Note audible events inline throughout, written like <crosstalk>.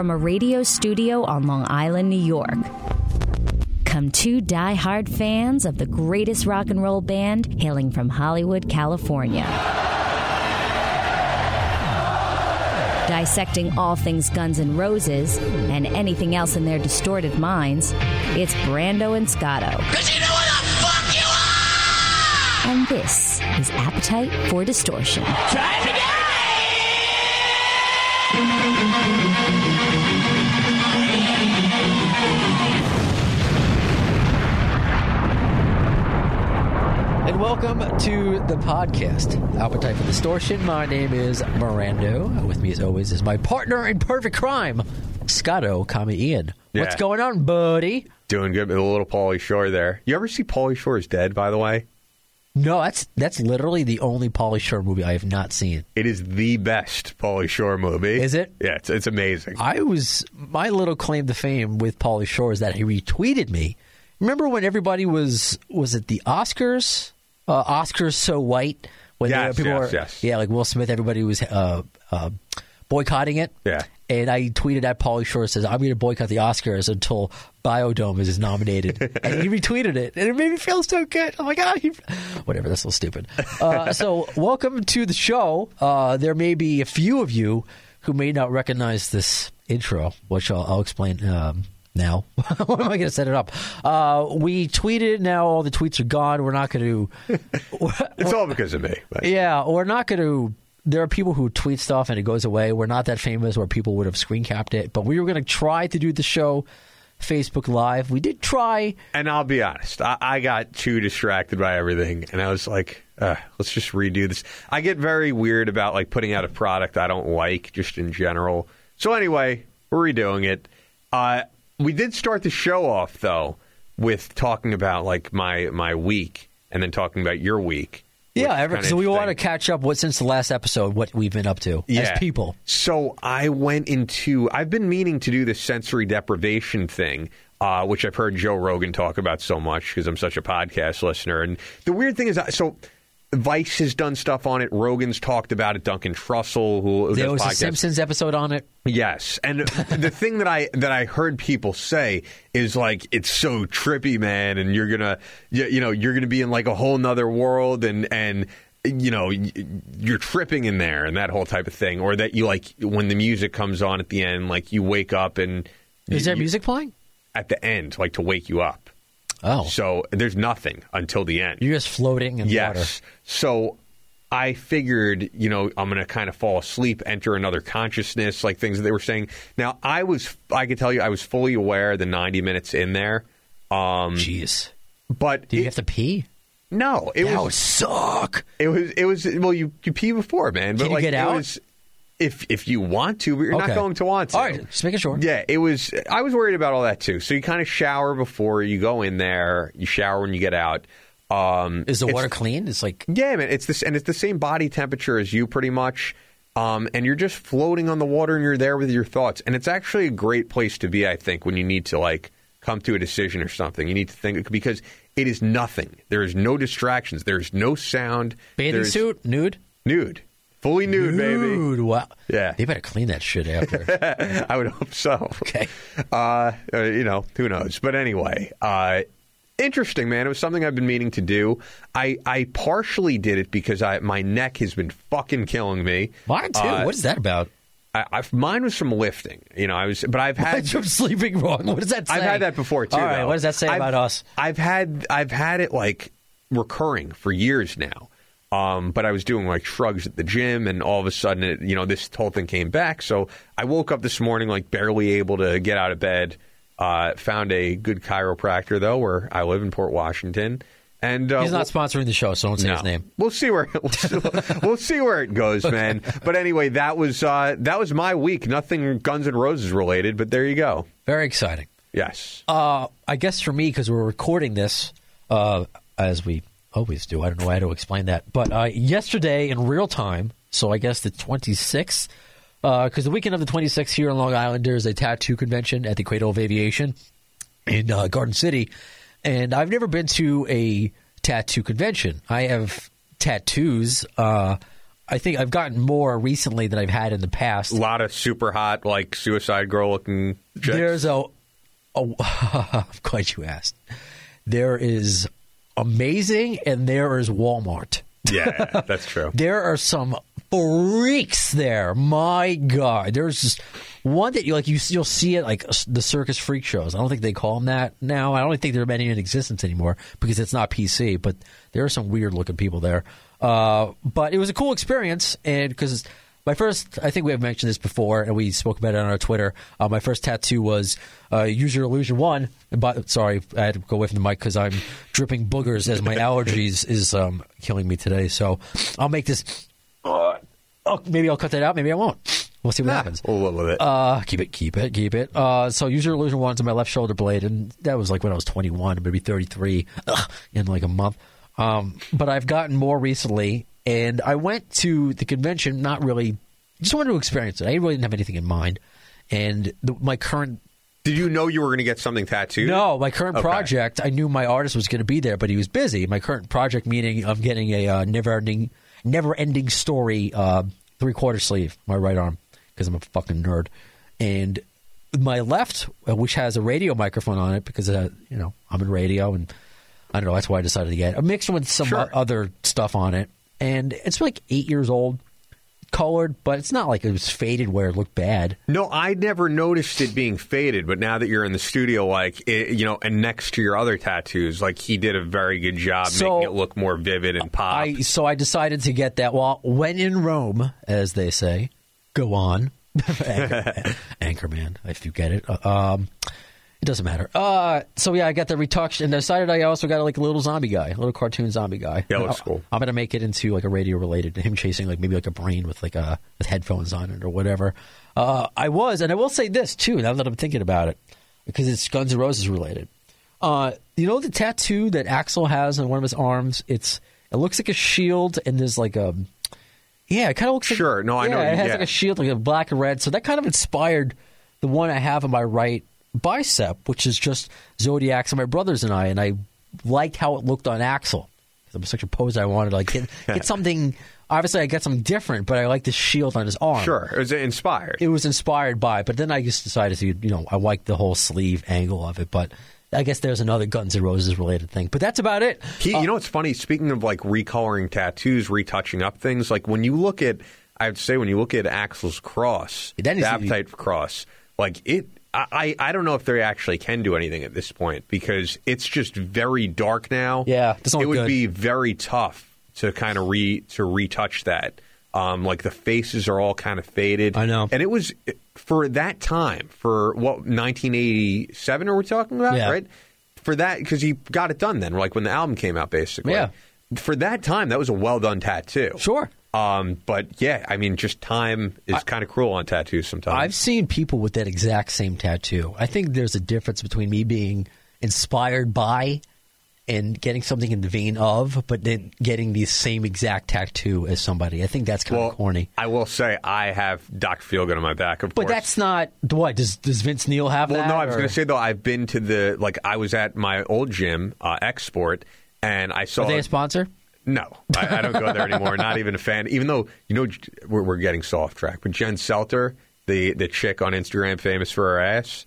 from a radio studio on Long Island, New York. Come two die-hard fans of the greatest rock and roll band hailing from Hollywood, California. Dissecting all things Guns N' Roses and anything else in their distorted minds, it's Brando and Scotto. You know what the fuck you are! And this is Appetite for Distortion. Try it again! Welcome to the podcast, Appetite for Distortion. My name is Mirando. With me, as always, is my partner in perfect crime, Scotto, comma Ian. What's going on, buddy? Doing good with a little Pauly Shore there. You ever see Pauly Shore is Dead, by the way? No, that's that's literally the only Pauly Shore movie I have not seen. It is the best Pauly Shore movie. Is it? Yeah, it's, it's amazing. I was my little claim to fame with Pauly Shore is that he retweeted me. Remember when everybody was was it the Oscars? Uh, Oscars so white when Yes, people yes, were yes. yeah like Will Smith. Everybody was uh, uh, boycotting it. Yeah. And I tweeted at Pauly Shore says I'm going to boycott the Oscars until Biodome is nominated, <laughs> and he retweeted it, and it made me feel so good. I'm like, ah, he... whatever. That's so stupid. <laughs> Uh, so, welcome to the show. Uh, there may be a few of you who may not recognize this intro, which I'll, I'll explain um, now. <laughs> what am I going to set it up? Uh, we tweeted. It, now all the tweets are gone. We're not going to. <laughs> It's all because of me. but- Yeah, we're not going to. There are people who tweet stuff and it goes away. We're not that famous where people would have screen capped it, but we were going to try to do the show Facebook Live. We did try. And I'll be honest, I, I got too distracted by everything, and I was like, uh, let's just redo this. I get very weird about like putting out a product I don't like, just in general. So anyway, we're redoing it. Uh, we did start the show off though with talking about like my my week, and then talking about your week. Yeah, so we want to catch up what since the last episode, what we've been up to as people. So I went into. I've been meaning to do the sensory deprivation thing, uh, which I've heard Joe Rogan talk about so much because I'm such a podcast listener. And the weird thing is, I- so Vice has done stuff on it. Rogan's talked about it. Duncan Trussell, who, There was a podcasts. Simpsons episode on it. Yes, and the thing that I that I heard people say is like it's so trippy, man, and you're gonna you, you know you're gonna be in like a whole nother world, and and you know you're tripping in there, and that whole type of thing, or that you like when the music comes on at the end, like you wake up and Is there you- music playing? at the end, like to wake you up. Oh, So there's nothing until the end. you're just floating in Yes. water. So I figured, you know, I'm going to kind of fall asleep, enter another consciousness, like things that they were saying. Now, I was, I can tell you, I was fully aware the 90 minutes in there. Um, Jeez, but do you it- have to pee? no, it that was, would suck. it was, it was. Well, you you pee before, man. But Can you like, get it out? was, if if you want to, but you're Okay. not going to want to. All right, just making sure. Yeah, it was. I was worried about all that too. So you kind of shower before you go in there. You shower when you get out. Um, Is the it's- water clean? It's like Yeah, man. It's this, and it's the same body temperature as you, pretty much. Um, and you're just floating on the water, and you're there with your thoughts. And it's actually a great place to be, I think, when you need to like come to a decision or something. You need to think because it is nothing. There is no distractions. There is no sound. bathing There's- suit, nude, nude, fully nude, baby. Nude, Wow. Yeah. they better clean that shit after. <laughs> I would hope so. Okay. Uh, uh, you know, who knows? But anyway, uh, interesting, man. It was something I've been meaning to do. I, I partially did it because I my neck has been fucking killing me. Mine too. Uh, what is that about? I, I, mine was from lifting. You know, I was, but I've had. <laughs> From sleeping wrong. What does that say? I've had that before too. All right, though. what does that say I've- about us? I've had I've had it like recurring for years now. Um, but I was doing like shrugs at the gym, and all of a sudden, it, you know, this whole thing came back. So I woke up this morning like barely able to get out of bed. Uh, found a good chiropractor though, where I live in Port Washington, and uh, He's not sponsoring the show, so don't say his name. We'll see where <laughs> we'll see, we'll see where it goes, man. But anyway, that was uh, that was my week. Nothing Guns and Roses related, but there you go. Very exciting. Yes. Uh, I guess for me, because we're recording this, uh, as we always do. I don't know how to explain that. But uh, yesterday in real time, so I guess the 26th, because the weekend of the 26th here in Long Island, there's a tattoo convention at the Cradle of Aviation in uh, Garden City. And I've never been to a tattoo convention. I have tattoos. Uh, I think I've gotten more recently than I've had in the past. A lot of super hot, like Suicide Girl looking chicks. There's a, a <laughs> I'm glad you asked. There is amazing, and there is Walmart. yeah, that's true. <laughs> There are some freaks there. My God, there's just one that you like. You you'll see it like the circus freak shows. I don't think they call them that now. I don't think there are many in existence anymore because it's not PC. But there are some weird looking people there. Uh, but it was a cool experience, and because my first, I think we have mentioned this before, and we spoke about it on our Twitter. Uh, my first tattoo was uh, Use Your Illusion One. But sorry, I had to go away from the mic because I'm dripping boogers as my allergies is um, killing me today. So I'll make this. Uh, oh, maybe I'll cut that out. Maybe I won't. We'll see what happens. We'll live with it. Uh, keep it, keep it, keep it. Uh, so Use Your Illusion One's on my left shoulder blade, and that was like when I was 21. I'm going to be 33 ugh, in like a month. Um, but I've gotten more recently, and I went to the convention not really, just wanted to experience it. I really didn't have anything in mind. And the, my current Did you know you were going to get something tattooed? no, my current Okay. project, I knew my artist was going to be there, but he was busy. My current project meaning I'm getting a uh, never-ending, never-ending story uh, three-quarter sleeve, my right arm, because I'm a fucking nerd, and my left, uh, which has a radio microphone on it, because uh, you know I'm in radio, and I don't know. That's why I decided to get it. mixed with some Sure. other stuff on it, and it's like eight years old, colored, but it's not like it was faded where it looked bad. No, I never noticed it being faded, but now that you're in the studio, like, it, you know, and next to your other tattoos, like, he did a very good job So- making it look more vivid and pop. I so I decided to get that. Well, when in Rome, as they say, go on, <laughs> Anchor, Anchorman, if you get it. Uh, Um, it doesn't matter. Uh, so yeah, I got the retouched and decided I also got like a little zombie guy, a little cartoon zombie guy. Yeah, looks I- cool. I'm gonna make it into like a radio related, him chasing like maybe like a brain with like a with headphones on it or whatever. Uh, I was, and I will say this too. Now that I'm thinking about it, because it's Guns N' Roses related. Uh, you know the tattoo that Axl has on one of his arms? It's it looks like a shield, and there's like a yeah, it kind of looks like Sure. like No, I yeah, know. It has Yeah. like a shield, like a black and red. So that kind of inspired the one I have on my right bicep, which is just Zodiacs and my brothers and I, and I liked how it looked on Axl. I'm such a poser. I wanted to like get, <laughs> get something. Obviously, I got something different, but I like the shield on his arm. sure, it was inspired. It was inspired by, but then I just decided to, you know, I like the whole sleeve angle of it. But I guess there's another Guns N' Roses related thing. But that's about it. He, you uh, know what's funny? Speaking of like recoloring tattoos, retouching up things, like when you look at, I would say when you look at Axl's cross, That is the the- appetite cross, like it. I, I don't know if they actually can do anything at this point because it's just very dark now. Yeah, it would good. be very tough to kind of re to retouch that. Um, like the faces are all kind of faded. I know. and it was for that time for what 1987 are we talking about? Yeah. Right for that because he got it done then, like when the album came out, basically. Yeah. For that time, that was a well done tattoo. Sure. Um, but yeah, I mean, just time is kind of cruel on tattoos sometimes. I've seen people with that exact same tattoo. I think there's a difference between me being inspired by and getting something in the vein of, but then getting the same exact tattoo as somebody. I think that's kind well, of corny. I will say I have Doc Feelgood on my back, of But course. that's not what does does Vince Neil have Well, that? no, I was going to say though, I've been to the like I was at my old gym, uh, Export, and I saw Are they a sponsor? No, I, I don't go there anymore. Not even a fan. Even though you know we're, we're getting soft track, but Jen Selter, the the chick on Instagram famous for her ass,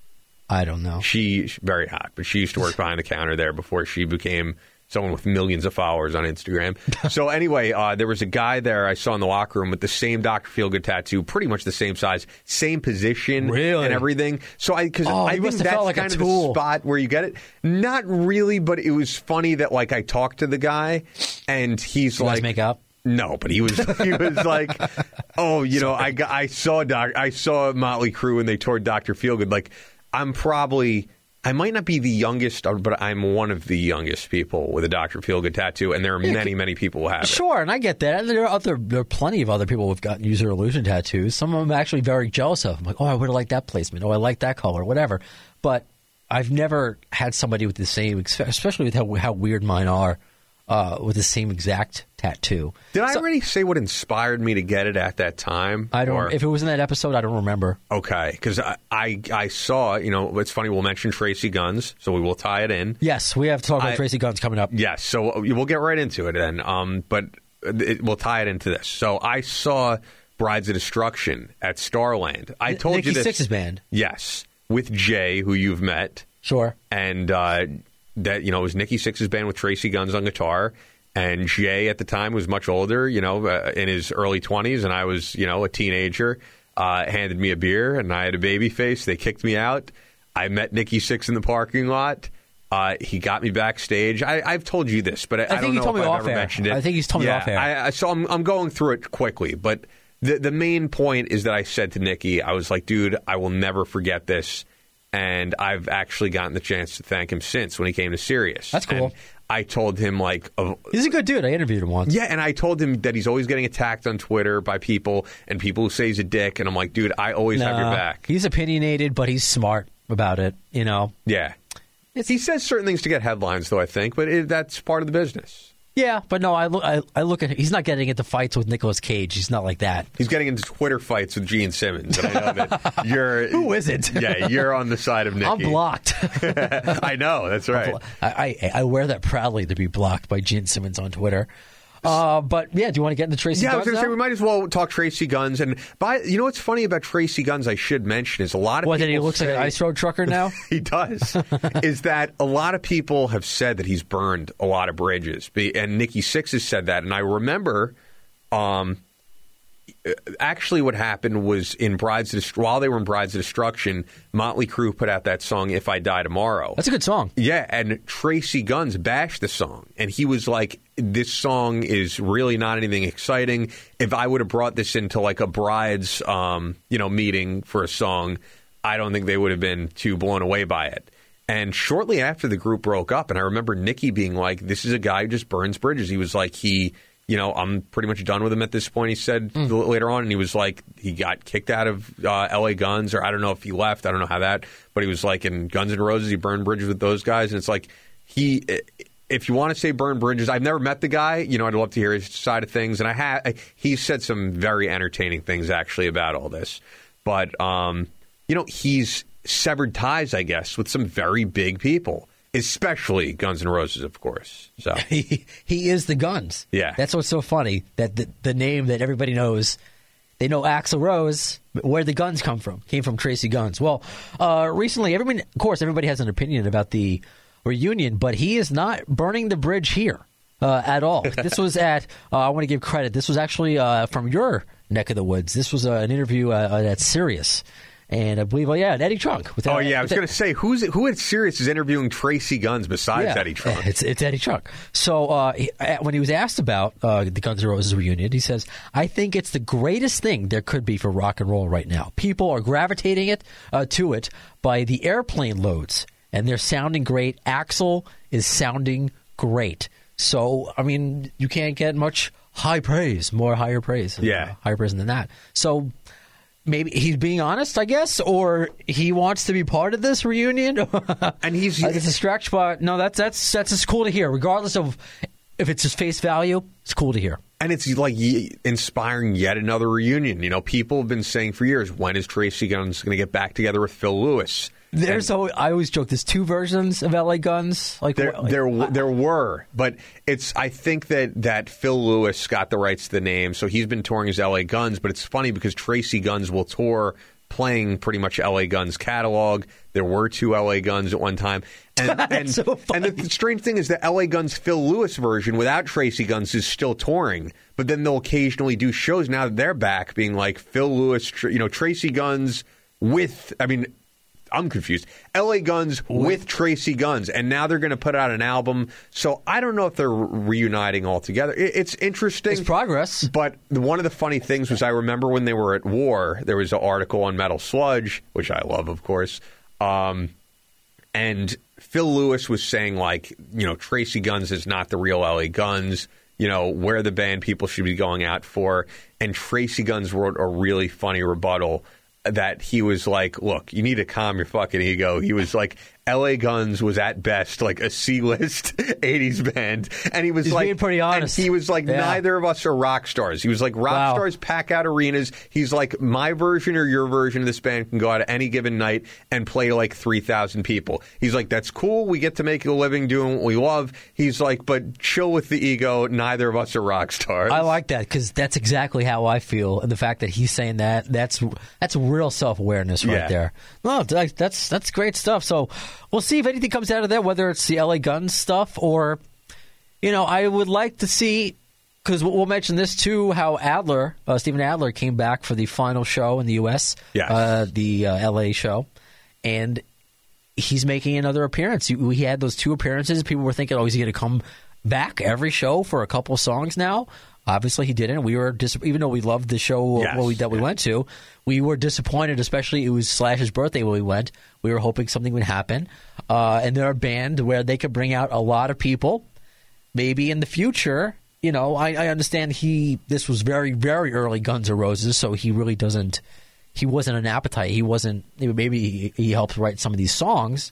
I don't know. she she's very hot, but she used to work behind the counter there before she became someone with millions of followers on Instagram. <laughs> so anyway, uh, there was a guy there I saw in the locker room with the same Dr. Feelgood tattoo, pretty much the same size, same position, Really? and everything. So I because Oh, I think that's like a kind of the spot where you get it. Not really, but it was funny that like I talked to the guy and he's You like make up? no, but he was he was like, <laughs> oh, you know, I got, I saw doc, I saw Motley Crue and they toured Doctor Feelgood. Like, I'm probably I might not be the youngest, uh, but I'm one of the youngest people with a Doctor Feelgood tattoo, and there are many many people who have it. Sure, and I get that. And there are other, there are plenty of other people who've gotten Use Your Illusion tattoos. Some of them I'm actually very jealous of. I'm like, oh, I would have liked that placement. Oh, I like that color, whatever. But I've never had somebody with the same, especially with how how weird mine are, uh, with the same exact tattoo. Did I already say what inspired me to get it at that time? I don't. Or- if it was in that episode, I don't remember. okay, because I, I I saw you know it's funny we'll mention Tracii Guns, so we will tie it in. Yes, we have to talk about I- Tracii Guns coming up. Yes, so we'll get right into it then. Um, but it, we'll tie it into this. So I saw Brides of Destruction at Starland. I told Nikki you this. Sixx's band. Yes, with Jay, who you've met, Sure. and uh, that you know it was Nikki Sixx's band with Tracii Guns on guitar. And Jay at the time was much older, you know, uh, in his early twenties, and I was, you know, a teenager. Uh, handed me a beer, and I had a baby face. They kicked me out. I met Nikki Sixx in the parking lot. Uh, he got me backstage. I, I've told you this, but I, I, think don't you know told if me I've off ever air. mentioned it. I think he's told me off air. I, I, so I'm, I'm going through it quickly, but the the main point is that I said to Nikki, I was like, dude, I will never forget this, and I've actually gotten the chance to thank him since when he came to Sirius. That's cool. And I told him like, of, He's a good dude. I interviewed him once. yeah, and I told him that he's always getting attacked on Twitter by people and people who say he's a dick, and I'm like, dude, I always have your back. He's opinionated, but he's smart about it. You know. Yeah. He says certain things to get headlines, though. I think, but it, that's part of the business. Yeah, but no, I look. I, I look at. He's not getting into fights with Nicolas Cage. He's not like that. He's getting into Twitter fights with Gene Simmons, and I know that <laughs> you're Who is it? Yeah, you're on the side of Nikki. I'm blocked. <laughs> <laughs> I know that's right. I, I I wear that proudly to be blocked by Gene Simmons on Twitter. Uh, but yeah, do you want to get into Tracii? Yeah, I was going to say we might as well talk Tracii Guns. And by you know what's funny about Tracii Guns? I should mention is a lot of What? people That he looks like an say- ice road trucker now? <laughs> he does <laughs> is that a lot of people have said that he's burned a lot of bridges and nikki sixx has said that and i remember um actually what happened was in brides Dest- while they were in brides of destruction motley crue put out that song if i die tomorrow That's a good song. yeah, and Tracii Guns bashed the song, and he was like, "This song is really not anything exciting. If I would have brought this into like a bride's, um, you know, meeting for a song, I don't think they would have been too blown away by it." And shortly after the group broke up, and I remember Nikki being like, "This is a guy who just burns bridges." He was like, he. You know, I'm pretty much done with him at this point. He said l- later on, and he was like, he got kicked out of uh, L.A. Guns, or I don't know if he left. I don't know how that, but he was like in Guns N' Roses. He burned bridges with those guys, and it's like he. If you want to say burn bridges, I've never met the guy. You know, I'd love to hear his side of things, and I had. He said some very entertaining things actually about all this, but um, you know, he's severed ties, I guess, with some very big people, especially Guns N' Roses, of course. So <laughs> He, he is the Guns. Yeah. That's what's so funny that the, the name that everybody knows. They know Axl Rose, where the guns come from came from Tracii Guns. Well, uh, recently, everyone, of course, everybody has an opinion about the reunion, but he is not burning the bridge here uh, at all. <laughs> this was at, uh, I want to give credit, this was actually uh, from your neck of the woods. This was uh, an interview uh, at Sirius. And I believe, oh, yeah, Eddie Trunk. With, Oh uh, yeah, I was going to say who's who at Sirius is interviewing Tracii Guns besides Eddie Trunk. It's, it's Eddie Trunk. So uh, he, uh, when he was asked about uh, the Guns N' Roses reunion, he says, "I think it's the greatest thing there could be for rock and roll right now. People are gravitating it uh, to it by the airplane loads, and they're sounding great. Axl is sounding great. So I mean, you can't get much high praise, more higher praise, Yeah. uh, higher praise than that. So." Maybe he's being honest, I guess, or he wants to be part of this reunion. <laughs> And he's Uh, it's a stretch, but no, that's that's that's just cool to hear. Regardless of if it's his face value, it's cool to hear. And it's like inspiring yet another reunion. You know, people have been saying for years, when is Tracii Guns going to get back together with Phil Lewis? There's al I always joke. There's two versions of LA Guns. Like There, like- there, w- there were, but it's. I think that that Phil Lewis got the rights to the name, so he's been touring as L.A. Guns. But it's funny because Tracii Guns will tour playing pretty much L.A. Guns catalog. There were two L.A. Guns at one time, and <laughs> and, so and the, the strange thing is the L.A. Guns Phil Lewis version without Tracii Guns is still touring. But then they'll occasionally do shows now that they're back, being like Phil Lewis, you know, Tracii Guns with. I mean. I'm confused. LA Guns with Tracii Guns, and now they're going to put out an album. So I don't know if they're reuniting all together. It, it's interesting. It's progress. But one of the funny things was I remember when they were at war, there was an article on Metal Sludge, which I love, of course. Um, and Phil Lewis was saying, like, you know, Tracii Guns is not the real LA Guns, you know, where the band people should be going out for. And Tracii Guns wrote a really funny rebuttal that he was like, look, you need to calm your fucking ego. He was like, LA Guns was at best like a C-list <laughs> '80s band, and he was He's like pretty honest. And he was like, Yeah. neither of us are rock stars. He was like, rock Wow. stars pack out arenas. He's like, my version or your version of this band can go out any given night and play like three thousand people. He's like, that's cool. We get to make a living doing what we love. He's like, but chill with the ego. Neither of us are rock stars. I like that because that's exactly how I feel, and the fact that he's saying that that's that's real self awareness right Yeah. there. No, that's that's great stuff. So we'll see if anything comes out of that, whether it's the LA Guns stuff or, you know, I would like to see because we'll mention this too. How Adler, uh, Steven Adler, came back for the final show in the U.S. Yes. uh, the uh, L.A. show, and he's making another appearance. He- We had those two appearances. People were thinking, oh, is he going to come back every show for a couple songs now? Obviously, he didn't. We were dis- even though we loved the show Yes, we, that we went to, we were disappointed. Especially it was Slash's birthday when we went. We were hoping something would happen, uh, and they're a band where they could bring out a lot of people. Maybe in the future, you know, I, I understand he. This was very very early Guns N' Roses, so he really doesn't. He wasn't an appetite. He wasn't. Maybe he, he helped write some of these songs.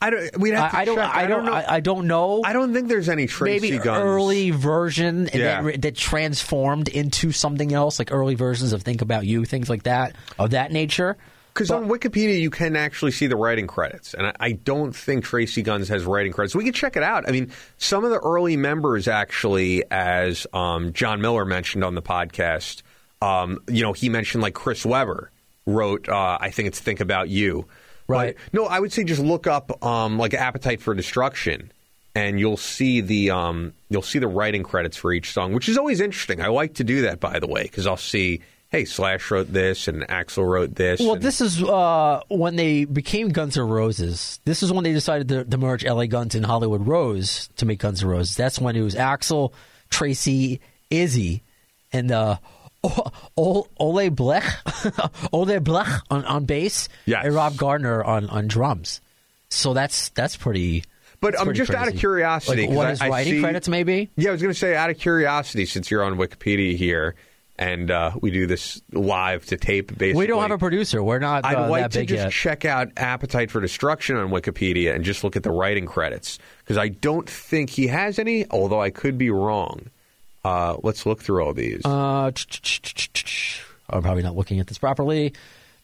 I don't. We'd have to I, I don't. check. I don't. know. I, I don't know. I don't think there's any Tracii Maybe Guns. early version Yeah. that, that transformed into something else, like early versions of "Think About You," things like that, of that nature. Because on Wikipedia, you can actually see the writing credits, and I, I don't think Tracii Guns has writing credits. We can check it out. I mean, some of the early members actually, as um, John Miller mentioned on the podcast, um, you know, he mentioned like Chris Weber wrote, uh, I think it's "Think About You." Right. But, no, I would say just look up um, like "Appetite for Destruction." And you'll see the um, you'll see the writing credits for each song, which is always interesting. I like to do that, by the way, because I'll see, hey, Slash wrote this and Axl wrote this. Well, and- this is uh, when they became Guns N' Roses. This is when they decided to, to merge LA Guns and Hollywood Rose to make Guns N' Roses. That's when it was Axl, Tracii, Izzy, and uh, O- O- Ole Beich, <laughs> Ole Beich on, on bass, and Rob Gardner on, on drums. So that's that's pretty. But that's I'm pretty just out of curiosity. Like, what I- his I writing see- credits maybe? Yeah, I was going to say out of curiosity, since you're on Wikipedia here, and uh, we do this live to tape. Basically, We don't have a producer. We're not I'd uh, like that to just yet. check out Appetite for Destruction on Wikipedia and just look at the writing credits because I don't think he has any. Although I could be wrong. Uh, let's look through all these. Uh, I'm probably not looking at this properly.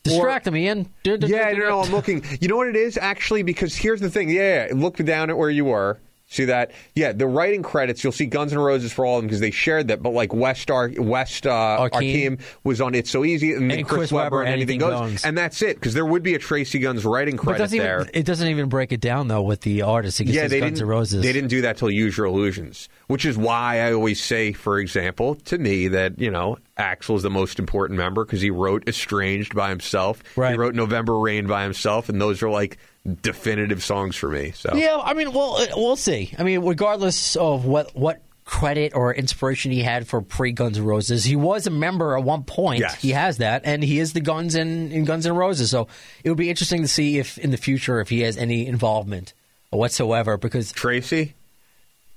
Distracting me, Ian. Yeah, no, no, I'm looking. You know what it is actually because here's the thing. Yeah, yeah, look down at where you were. See that? Yeah, the writing credits. You'll see Guns N' Roses for all of them because they shared that. But like West Ar- West uh. Arkeen was on It's So Easy, and, then And Chris, Chris Weber, and Anything Anything Goes. Goes. and that's it. Because there would be a Tracii Guns writing credit doesn't, there. even, it doesn't even break it down though with the artist. It yeah, they Guns didn't. N' Roses. They didn't do that till Use Your Illusions, which is why I always say, for example, to me that you know Axl is the most important member because he wrote Estranged by himself. Right. He wrote November Rain by himself, and those are like definitive songs for me. So Yeah, I mean, well, uh, we'll see. I mean, regardless of what what credit or inspiration he had for pre Guns N' Roses, he was a member at one point. Yes. He has that, and he is the Guns in, in Guns N' Roses. So it would be interesting to see if in the future if he has any involvement whatsoever. Because Tracii,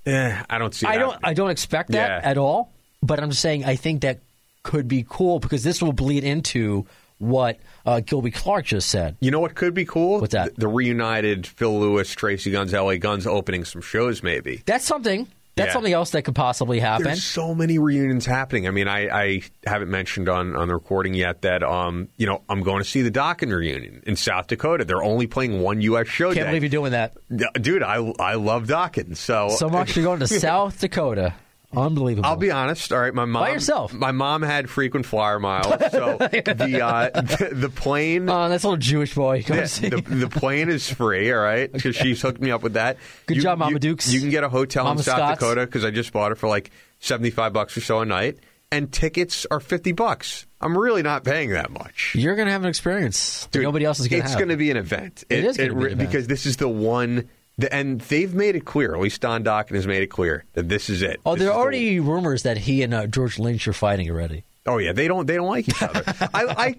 eh, I don't see. I that. don't I don't expect that Yeah. at all. But I'm just saying I think that could be cool because this will bleed into what uh, Gilby Clarke just said. You know what could be cool? What's that? The, the reunited Phil Lewis, Tracii Guns, L.A. Guns opening some shows, maybe. That's something. That's Yeah. something else that could possibly happen. There's so many reunions happening. I mean, I, I haven't mentioned on, on the recording yet that um, you know, I'm going to see the Dokken reunion in South Dakota. They're only playing one U.S. show. Can't day. believe you're doing that. Dude. I I love Dokken. So So <laughs> much you're going to <laughs> South Dakota. Unbelievable. I'll be honest. All right, my mom By yourself? My mom had frequent flyer miles, so <laughs> the, uh, the <laughs> the plane. Oh, that's a little Jewish boy. See. the, the plane is free, all right, because she's hooked me up with that. Good You- job, Mama you- Dukes. You can get a hotel Mama in South Scott's. Dakota because I just bought it for like seventy five bucks or so a night, and tickets are fifty bucks. I'm really not paying that much. You're going to have an experience Dude, nobody else is going to It's going to be an event. It is gonna be an event. because this is the one, the, and they've made it clear. At least Don Dokken has made it clear that this is it. oh, This there are the- already rumors that he and uh, George Lynch are fighting already. Oh yeah, they don't they don't like each other. I, <laughs> I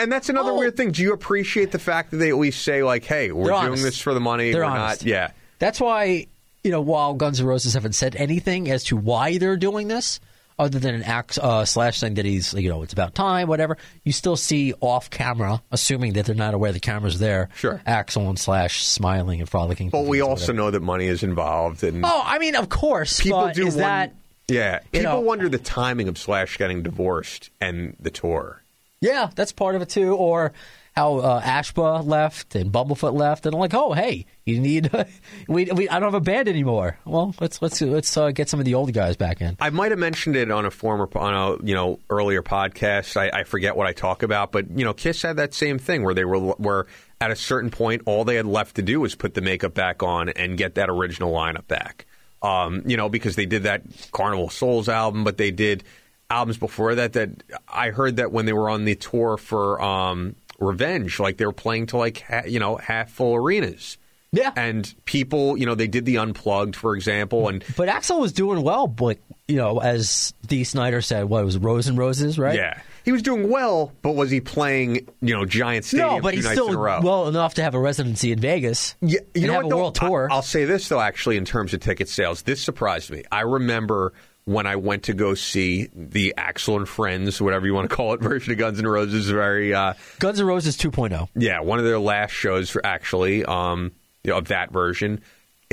and- that's another Oh. weird thing. Do you appreciate the fact that they at least say like, "Hey, we're They're doing this for the money. They're we're honest. not." Yeah. That's why, you know, while Guns N' Roses haven't said anything as to why they're doing this, other than an ax, uh, Slash thing that he's, you know, it's about time, whatever, you still see off camera, assuming that they're not aware the camera's there. Sure. Axl and Slash smiling and frolicking. But we also know that money is involved, and Oh, I mean, of course. people do is won- that? Yeah, people know- wonder the timing of Slash getting divorced and the tour. Yeah, that's part of it too. Or how uh, Ashba left and Bumblefoot left, and I'm like, oh, hey, you need <laughs> we, we I don't have a band anymore. Well, let's let's let's uh, get some of the old guys back in. I might have mentioned it on a former on a you know earlier podcast. I, I forget what I talk about, but you know, Kiss had that same thing where they were were at a certain point, all they had left to do was put the makeup back on and get that original lineup back. Um, you know, because they did that Carnival Souls album, but they did albums before that. That I heard that when they were on the tour for um, Revenge, like they were playing to like ha- you know half full arenas. Yeah. and people, you know, they did the unplugged, for example, and But Axl was doing well, but you know, as Dee Snider said, what it was Rose and Roses, right? Yeah, he was doing well, but was he playing you know giant stadium No, but he's still in a row? well enough to have a residency in Vegas. yeah, you know have what, a though? world tour. I, will say this though, actually, in terms of ticket sales, this surprised me. I remember when I went to go see the Axl and Friends, whatever you want to call it, <laughs> version of Guns N' Roses, very uh, Guns N' Roses oh. 2.0. yeah, one of their last shows for actually um, you know, of that version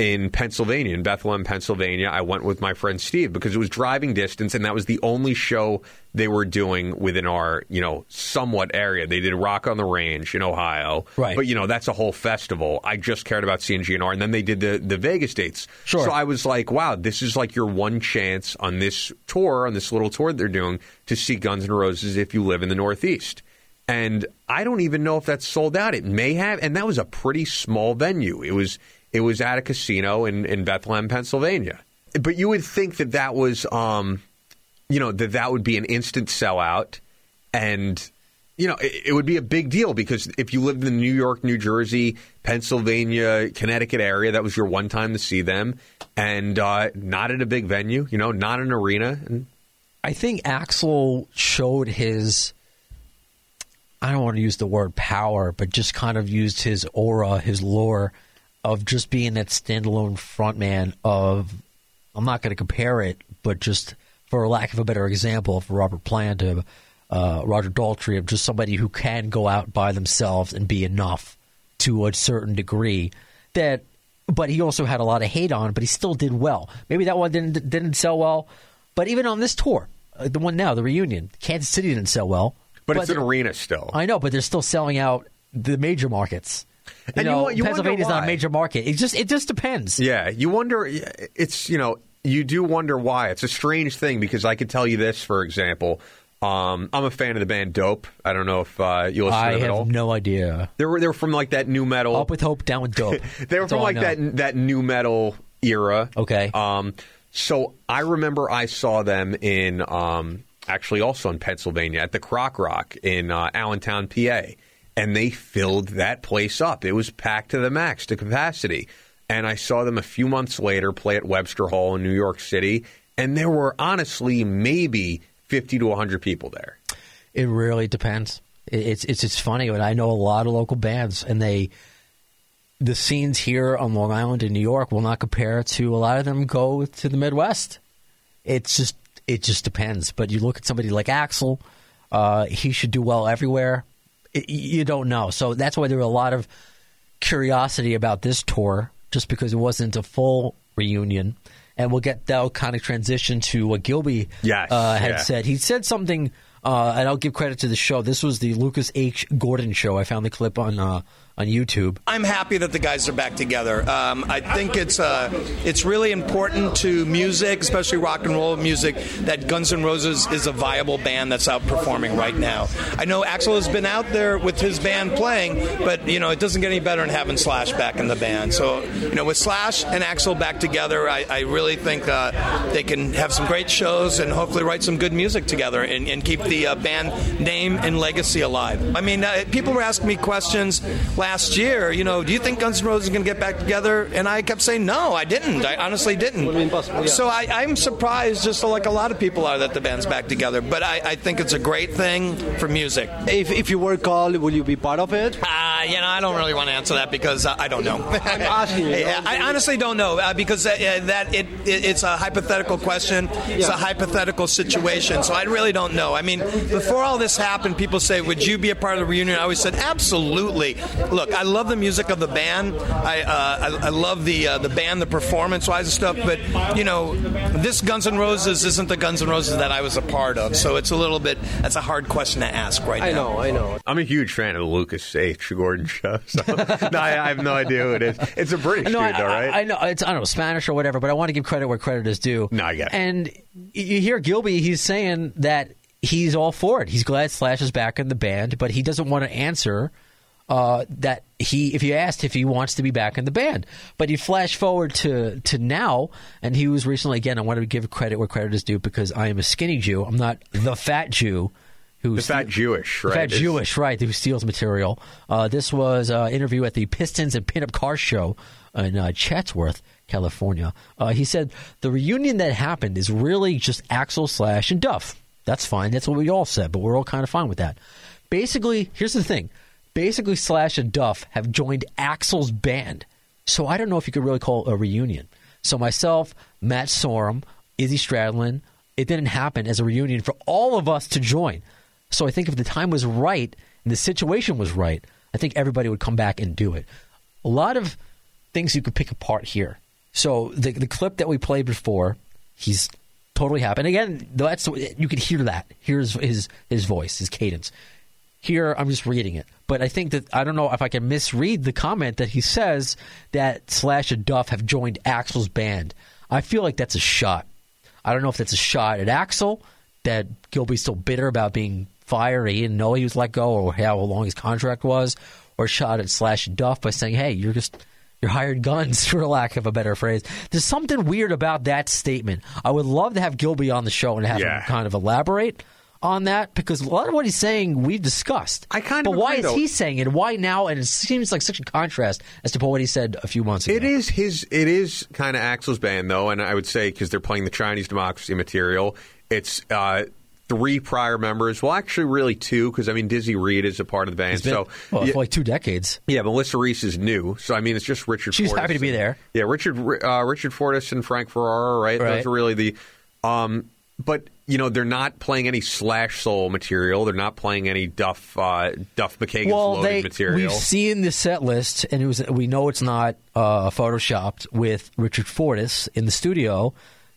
in Pennsylvania, in Bethlehem, Pennsylvania. I went with my friend Steve because it was driving distance, and that was the only show they were doing within our you know somewhat area. They did Rock on the Range in Ohio, Right. But you know that's a whole festival. I just cared about seeing GNR, and then they did the the Vegas dates. Sure. So I was like, wow, this is like your one chance on this tour, on this little tour they're doing to see Guns N' Roses if you live in the Northeast. And I don't even know if that's sold out. It may have, and that was a pretty small venue. It was it was at a casino in, in Bethlehem, Pennsylvania. But you would think that that was, um, you know, that that would be an instant sellout, and you know, it, it would be a big deal because if you lived in the New York, New Jersey, Pennsylvania, Connecticut area, that was your one time to see them, and uh, not at a big venue, you know, not an arena, and I think Axl showed his. I don't want to use the word power, but just kind of used his aura, his lore of just being that standalone frontman of. I'm not going to compare it, but just for lack of a better example, for Robert Plant of uh, Roger Daltrey, of just somebody who can go out by themselves and be enough to a certain degree that but he also had a lot of hate on but he still did well maybe that one didn't didn't sell well but even on this tour uh, the one now the reunion kansas city didn't sell well but, it's an arena still. i know but they're still selling out the major markets you And you know you wonder pennsylvania's not a major market it just it just depends Yeah, you wonder. It's you know you do wonder why. It's a strange thing because I could tell you this, for example. Um, I'm a fan of the band Dope. I don't know if uh, you listen i to them at all. have no idea They were they were from like that new metal. up with hope down with dope <laughs> they were That's from like that that new metal era. Okay. Um, so I remember I saw them in um, actually also in Pennsylvania at the Croc Rock in uh, Allentown, PA, and they filled that place up. It was packed to the max to capacity. And I saw them a few months later play at Webster Hall in New York City, and there were honestly maybe fifty to hundred people there. It really depends. It's it's it's funny, but I know a lot of local bands, and they the scenes here on Long Island in New York will not compare to a lot of them go to the Midwest. It's just it just depends. But you look at somebody like Axl, uh, he should do well everywhere. It, you don't know, so that's why there were a lot of curiosity about this tour, just because it wasn't a full reunion. And we'll get that kind of transition to what Gilby Yes, uh, had yeah. said. He said something, uh, and I'll give credit to the show. This was the Lucas H. Gordon show. I found the clip on uh, on YouTube. I'm happy that the guys are back together. Um, I think it's uh, it's really important to music, especially rock and roll music, that Guns N' Roses is a viable band that's outperforming right now. I know Axl has been out there with his band playing, but you know it doesn't get any better than having Slash back in the band. So you know with Slash and Axl back together, I, I really think uh, they can have some great shows and hopefully write some good music together and, and keep the uh, band name and legacy alive. I mean, uh, people were asking me questions last year. You know, do you think Guns N' Roses is going to get back together? And I kept saying no, I didn't. I honestly didn't. So I, I'm surprised, just like a lot of people are, that the band's back together. But I, I think it's a great thing for music. If, if you were called, will you be part of it? Uh, you know, I don't really want to answer that because uh, I don't know. <laughs> I'm asking you. Yeah, I honestly don't know uh, because uh, uh, that it, it it's a hypothetical question. It's a hypothetical situation, so I really don't know. I mean, before all this happened, people say, "Would you be a part of the reunion?" I always said, "Absolutely." Look, I love the music of the band. I uh, I, I love the uh, the band, the performance-wise and stuff. But you know, this Guns N' Roses isn't the Guns N' Roses that I was a part of, so it's a little bit. That's a hard question to ask right I now. I know, I know. I'm a huge fan of the Lucas H. Gordon show. So. <laughs> no, I, I have no idea who it is. It's a British No, dude, I, though, right? I, I know it's I don't know Spanish or whatever, but I want to give credit where credit is due. No, I get it. And you hear Gilby, he's saying that he's all for it. He's glad Slash is back in the band, but he doesn't want to answer uh, that he if you asked if he wants to be back in the band. But you flash forward to to now, and he was recently again. I want to give credit where credit is due because I am a skinny Jew. I'm not the fat Jew. Who's the fat Jewish, right? Fat It's- Jewish, right? Who steals material? Uh, this was an interview at the Pistons and Pinup Car Show in uh, Chatsworth, California. Uh, he said the reunion that happened is really just Axl Slash and Duff. That's fine. That's what we all said, but we're all kind of fine with that. Basically, here's the thing: basically, Slash and Duff have joined Axl's band, so I don't know if you could really call it a reunion. So myself, Matt Sorum, Izzy Stradlin, it didn't happen as a reunion for all of us to join. So I think if the time was right and the situation was right, I think everybody would come back and do it. A lot of things you could pick apart here. So the the clip that we played before, he's totally happy. And again, that's you could hear that. Here's his his voice, his cadence. Here, I'm just reading it, but I think that I don't know if I can misread the comment that he says that Slash and Duff have joined Axl's band. I feel like that's a shot. I don't know if that's a shot at Axl that Gilby's still bitter about being fired. He didn't know he was let go or how long his contract was, or shot at Slash and Duff by saying, "Hey, you're just you're hired guns," <laughs> for lack of a better phrase. There's something weird about that statement. I would love to have Gilby on the show and have Yeah. him kind of elaborate on that because a lot of what he's saying we've discussed. I kind of. but why agree, is though. he saying it? Why now? And it seems like such a contrast as to what he said a few months ago. It is his. It is kind of Axl's band, though, and I would say because they're playing the Chinese Democracy material, it's uh, three prior members. Well, actually, really two, because I mean Dizzy Reed is a part of the band. Been- so well, yeah, for like two decades. yeah, Melissa Reese is new. So I mean, it's just Richard. She's Fortus happy to be and- there. Yeah, Richard uh, Richard Fortus and Frank Ferrer, right? Right. Those are really the. Um, but you know, they're not playing any Slash Soul material. They're not playing any Duff uh, Duff McKagan's well, loaded they material. we've seen the set list, and it was we know it's not uh, photoshopped with Richard Fortus in the studio.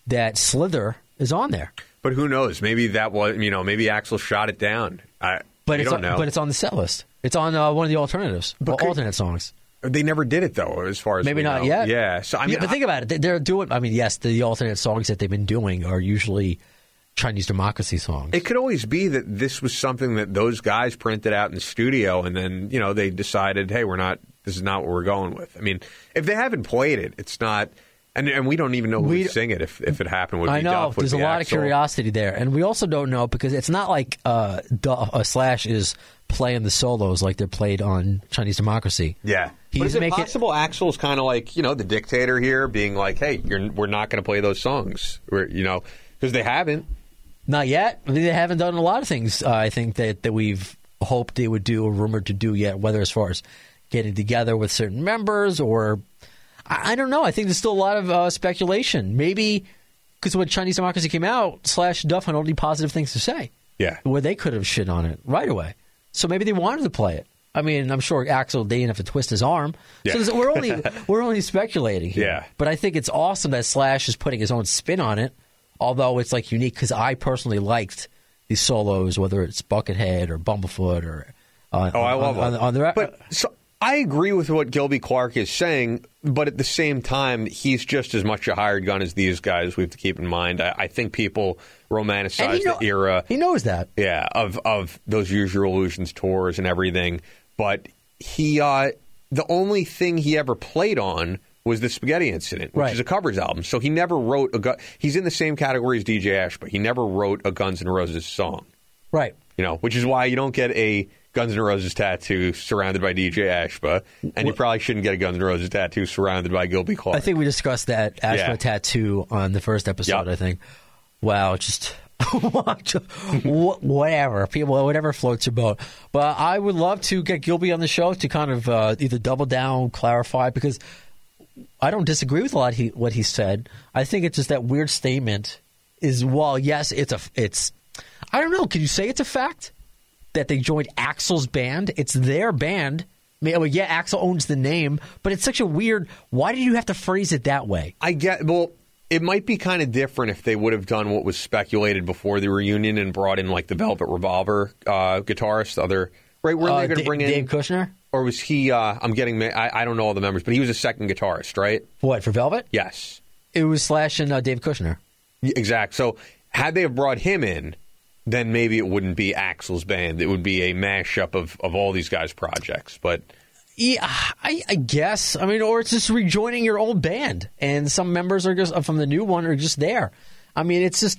That Slither is on there, But who knows? Maybe that was you know maybe Axl shot it down. I but it's don't on, know. but it's on the set list. It's on uh, one of the alternatives, But could- alternate songs. They never did it though, as far as Maybe not know. yet. Yeah. So I mean, Yeah, but think about it. They're doing. I mean, yes, the alternate songs that they've been doing are usually Chinese democracy songs. it could always be that this was something that those guys printed out in the studio, and then you know they decided, hey, we're not. This is not what we're going with. I mean, if they haven't played it, it's not. And, and we don't even know who We- would sing it if, if it happened. Would I be know Duff, would there's a lot Axl. of curiosity there, and we also don't know because it's not like uh, Duh- uh, Slash is playing the solos like they're played on Chinese Democracy. Yeah. He's but is it making- possible Axl's kind of like you know the dictator here, being like, hey, you're, we're not going to play those songs, we're, you know, because they haven't. Not yet. I mean, they haven't done a lot of things. Uh, I think that that we've hoped they would do or rumored to do yet. Whether as far as getting together with certain members or I, I don't know. I think there's still a lot of uh, speculation. Maybe because when Chinese Democracy came out, Slash Duff had only positive things to say. Yeah. where they could have shit on it right away. So maybe they wanted to play it. I mean, I'm sure Axl didn't have to twist his arm. Yeah. So we're only <laughs> we're only speculating here. Yeah. But I think it's awesome that Slash is putting his own spin on it. Although it's like unique because I personally liked these solos, whether it's Buckethead or Bumblefoot or uh, Oh, I love on, on, on the But so I agree with what Gilby Clarke is saying, but at the same time, he's just as much a hired gun as these guys. We have to keep in mind. I, I think people romanticize know- the era. He knows that. Yeah, of of those Use Your Illusions tours and everything. But he, uh, the only thing he ever played on was the Spaghetti Incident, which Right. is a covers album. So he never wrote a. Gu- he's in the same category as DJ Ash, but he never wrote a Guns N' Roses song. Right. You know, which is why you don't get a Guns N' Roses tattoo surrounded by DJ Ashba, and you probably shouldn't get a Guns N' Roses tattoo surrounded by Gilby Clarke. I think we discussed that Ashba Yeah. tattoo on the first episode. Yep. I think. Wow, just <laughs> whatever people, whatever floats your boat. But I would love to get Gilby on the show to kind of uh, either double down, clarify, because I don't disagree with a lot he, what he said. I think it's just that weird statement. Is well, yes, it's a, it's. I don't know. Can you say it's a fact that they joined Axl's band? It's their band. I mean, well, yeah, Axl owns the name, but it's such a weird. Why did you have to phrase it that way? I get well. It might be kind of different if they would have done what was speculated before the reunion and brought in like the Velvet Revolver uh, guitarist, other right? Were Uh, they going to Da- bring in Dave Kushner? Or was he? Uh, I'm getting. I, I don't know all the members, but he was a second guitarist, right? What for Velvet? Yes, It was Slash and uh, Dave Kushner. Y- exact. So had they have brought him in, then maybe it wouldn't be Axl's band. It would be a mashup of of all these guys' projects. But Yeah, I, I guess. I mean, or it's just rejoining your old band, and some members are just uh, from the new one are just there. I mean, it's just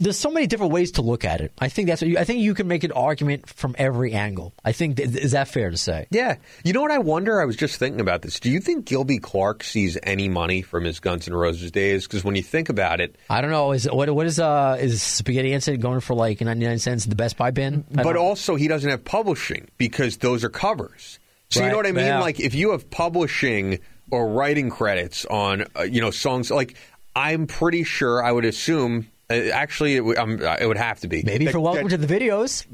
there's so many different ways to look at it. I think that's. What you, I think you can make an argument from every angle. I think th- is that fair to say? yeah, you know what I wonder? I was just thinking about this. Do you think Gilby Clarke sees any money from his Guns N' Roses days? Because when you think about it, I don't know. Is what what is uh is Spaghetti Incident going for like 99 cents in the Best Buy bin? I but also he doesn't have publishing because those are covers. So you know what I mean? yeah. Like if you have publishing or writing credits on uh, you know songs, like I'm pretty sure I would assume. Uh, actually, it would, um, uh, it would have to be maybe for Welcome to the Videos.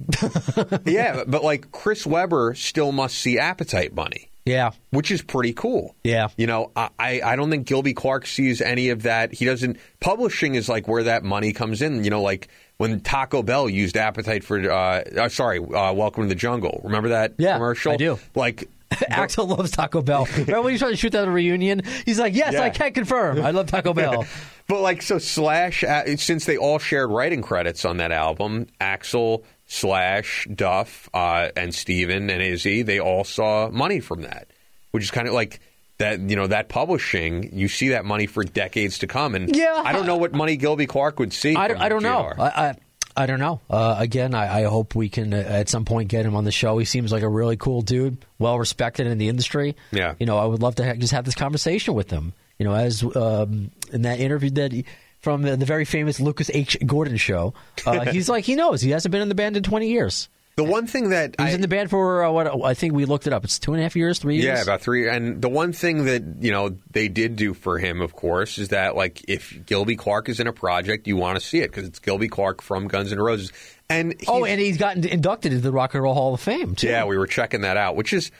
<laughs> yeah, but like Chris Weber still must see appetite money. yeah, Which is pretty cool. Yeah. You know, I, I I don't think Gilby Clarke sees any of that. He doesn't. Publishing is like where that money comes in. You know, like when Taco Bell used Appetite for, uh, uh, sorry, uh, Welcome to the Jungle. Remember that Yeah, commercial? I do. Like, <laughs> Axl loves Taco Bell. <laughs> Remember when he tried to shoot that at a reunion? He's like, "Yes, Yeah. I can't confirm. I love Taco <laughs> Bell." but like, so Slash, uh, since they all shared writing credits on that album, Axl, Slash, Duff, uh, and Steven and Izzy, they all saw money from that, which is kind of like that, you know, that publishing, you see that money for decades to come. And Yeah. I don't know what money Gilby Clarke would see. I don't, I don't know. I, I, I don't know. Uh, again, I, I hope we can uh, at some point get him on the show. He seems like a really cool dude, well respected in the industry. Yeah. You know, I would love to ha- just have this conversation with him. You know, as um, in that interview that he, from the, the very famous Lucas H. Gordon show, uh, <laughs> he's like he knows he hasn't been in the band in twenty years. The one thing that He was I, in the band for uh, what I think we looked it up. It's two and a half years, three years. Yeah, about three. And the one thing that you know they did do for him, of course, is that like if Gilby Clarke is in a project, you want to see it because it's Gilby Clarke from Guns N' Roses. And Oh, and he's gotten inducted into the Rock and Roll Hall of Fame too. yeah, we were checking that out, which is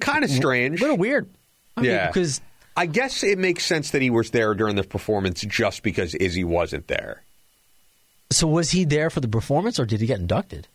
kind of strange. a little weird. I yeah, because I guess it makes sense that he was there during the performance just because Izzy wasn't there. so was he there for the performance or did he get inducted?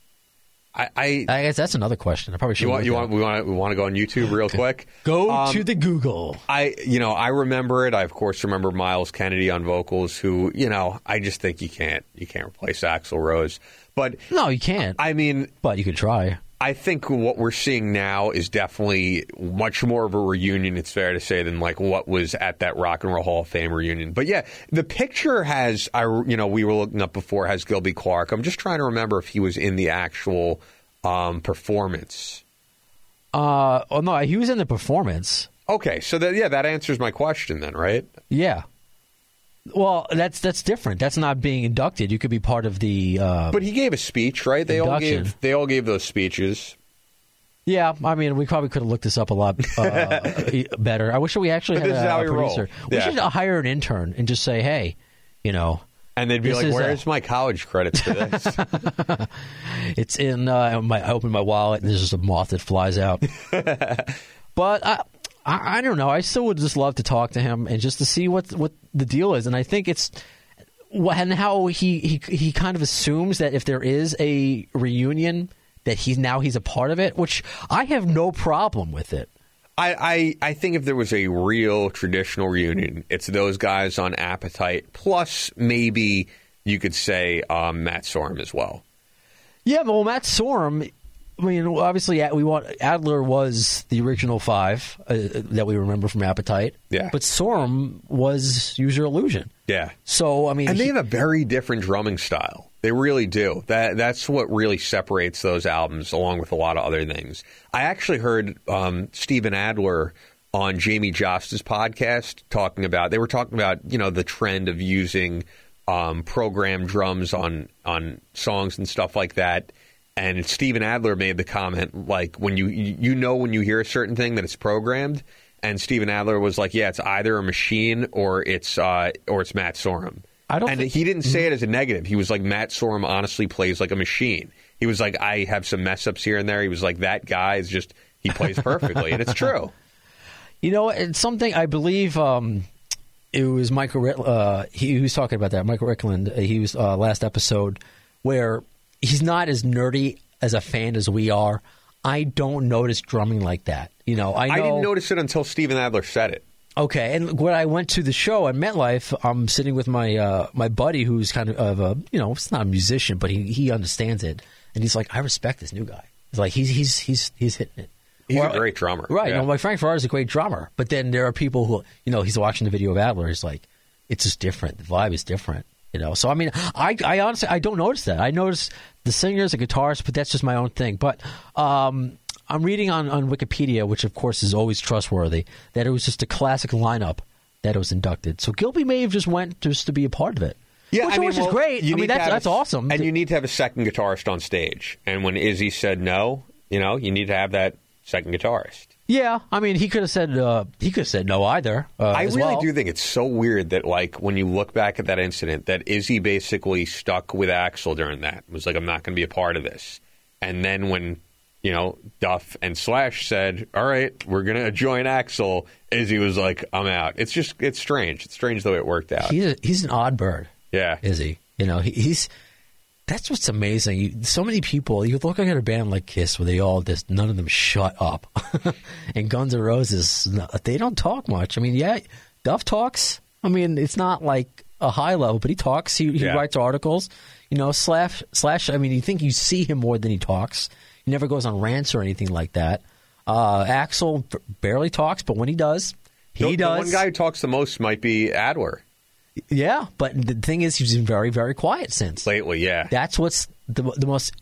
I, I I guess that's another question. I probably should you want you want we want to, we want to go on YouTube real quick. go Um, to the Google. I, you know, I remember it. I of course remember Myles Kennedy on vocals. Who, you know, I just think you can't, you can't replace Axl Rose. But No, you can't. I mean, but you could try. I think what we're seeing now is definitely much more of a reunion. It's fair to say than like what was at that Rock and Roll Hall of Fame reunion. But yeah, the picture has, I, you know, we were looking up before has Gilby Clarke. I'm just trying to remember if he was in the actual um, performance. Uh, oh no, he was in the performance. Okay, so that yeah, that answers my question then, right? Yeah. Well, that's that's different. That's not being inducted. You could be part of the. Uh, But he gave a speech, right? They all gave they all gave those speeches. yeah, I mean, we probably could have looked this up a lot uh, <laughs> better. I wish we actually But had a, a producer. We should hire an intern and just say, "Hey, you know, And they'd be like, is a- "Where's my college credits for this?" <laughs> It's in uh, my. I open my wallet and there's just a moth that flies out. <laughs> but I, I, I don't know. I still would just love to talk to him and just to see what what the deal is. And I think it's and how he he he kind of assumes that if there is a reunion that he's now he's a part of it, which I have no problem with it. I, I I think if there was a real traditional reunion, it's those guys on Appetite plus maybe you could say um, Matt Sorum as well. Yeah, well, Matt Sorum. I mean, obviously, we want Adler was the original five uh, that we remember from Appetite. Yeah. but Sorum was Use Your Illusion. Yeah. So I mean, And they he- have a very different drumming style. They really do. That that's what really separates those albums, along with a lot of other things. I actually heard um, Steven Adler on Jamey Jasta's podcast talking about. They were talking about you know the trend of using um, program drums on on songs and stuff like that. And Steven Adler made the comment like when you you know when you hear a certain thing that it's programmed. And Steven Adler was like, "Yeah, it's either a machine or it's uh, or it's Matt Sorum." I don't And think- he didn't say it as a negative. He was like, "Matt Sorum honestly plays like a machine." He was like, "I have some mess ups here and there." He was like, "That guy is just he plays perfectly," and it's <laughs> true. You know, it's something I believe. Um, it was Michael. Uh, he, he was talking about that. Michael Ritland. He was uh, last episode where he's not as nerdy as a fan as we are. I don't notice drumming like that. You know, I know. I didn't notice it until Steven Adler said it. Okay, and when I went to the show at MetLife, I'm sitting with my uh, my buddy who's kind of, of a you know, it's not a musician, but he he understands it, and he's like, I respect this new guy. He's like, he's he's he's he's hitting it. He's Or- a great drummer. right? Yeah. You know, like Frank Ferrer is a great drummer, but then there are people who you know he's watching the video of Adler. He's like, it's just different. The vibe is different. You know, so I mean, I, I honestly I don't notice that. I notice the singers, the guitarists, but that's just my own thing. But um, I'm reading on, on Wikipedia, which of course is always trustworthy, that it was just a classic lineup that was inducted. So Gilby may have just went just to be a part of it. Yeah, which, I mean, which well, is great. I mean, that's that's a- awesome. And you need to have a second guitarist on stage. And when Izzy said no, you know, you need to have that second guitarist. Yeah, I mean, he could have said uh, he could have said no either. Uh, I as really well. do think it's so weird that, like, when you look back at that incident, that Izzy basically stuck with Axl during that. Was like, I'm not going to be a part of this. And then when, you know, Duff and Slash said, all right, we're going to join Axl, Izzy was like, I'm out. It's just, it's strange. It's strange the way it worked out. He's a, he's an odd bird. yeah. is he? You know, he, he's that's what's amazing. You, so many people. You look at a band like Kiss, where they all just none of them shut up, <laughs> and Guns N' Roses, they don't talk much. I mean, yeah, Duff talks. I mean, it's not like a high level, but he talks. He, he Yeah. writes articles. You know, slash slash. I mean, you think you see him more than he talks. He never goes on rants or anything like that. Uh, Axl barely talks, but when he does, he The- the does. one guy who talks the most might be Adler yeah, but the thing is, he's been very, very quiet since. lately. Yeah. That's what's the the most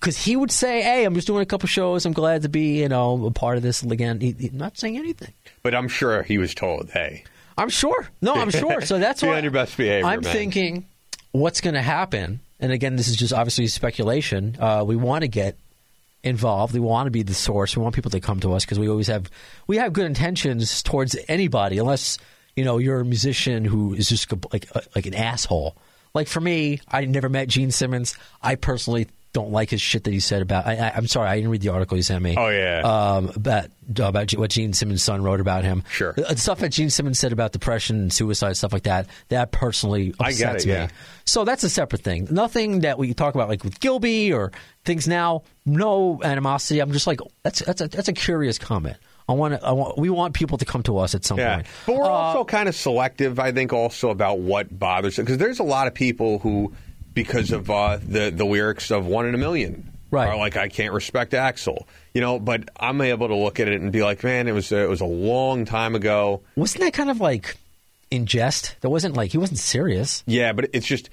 because he would say, "Hey, I'm just doing a couple shows. I'm glad to be, you know, a part of this again." He, he's not saying anything. But I'm sure he was told, hey, I'm sure. No, I'm sure. So that's <laughs> why on your best behavior, I'm man. thinking, what's going to happen? And again, this is just obviously speculation. Uh, we want to get involved. We want to be the source. We want people to come to us because we always have we have good intentions towards anybody, unless you know you're a musician who is just like like an asshole. Like for me, I never met Gene Simmons. I personally don't like his shit that he said about. I, I, I'm sorry, I didn't read the article he sent me. Oh, yeah. um, about about what Gene Simmons' son wrote about him. Sure. The stuff that Gene Simmons said about depression and suicide, stuff like that. That personally I upsets get it, yeah. me. So that's a separate thing. Nothing that we talk about like with Gilby or things now. No animosity. I'm just like that's that's a that's a curious comment. I want to. I want. We want people to come to us at some Yeah, point. but we're Uh, also kind of selective. I think also about what bothers because there's a lot of people who, because of uh, the the lyrics of One in a Million, Right. are like I can't respect Axl, you know. But I'm able to look at it and be like, man, it was a, it was a long time ago. wasn't that kind of like in jest? That wasn't like he wasn't serious. Yeah, but it's just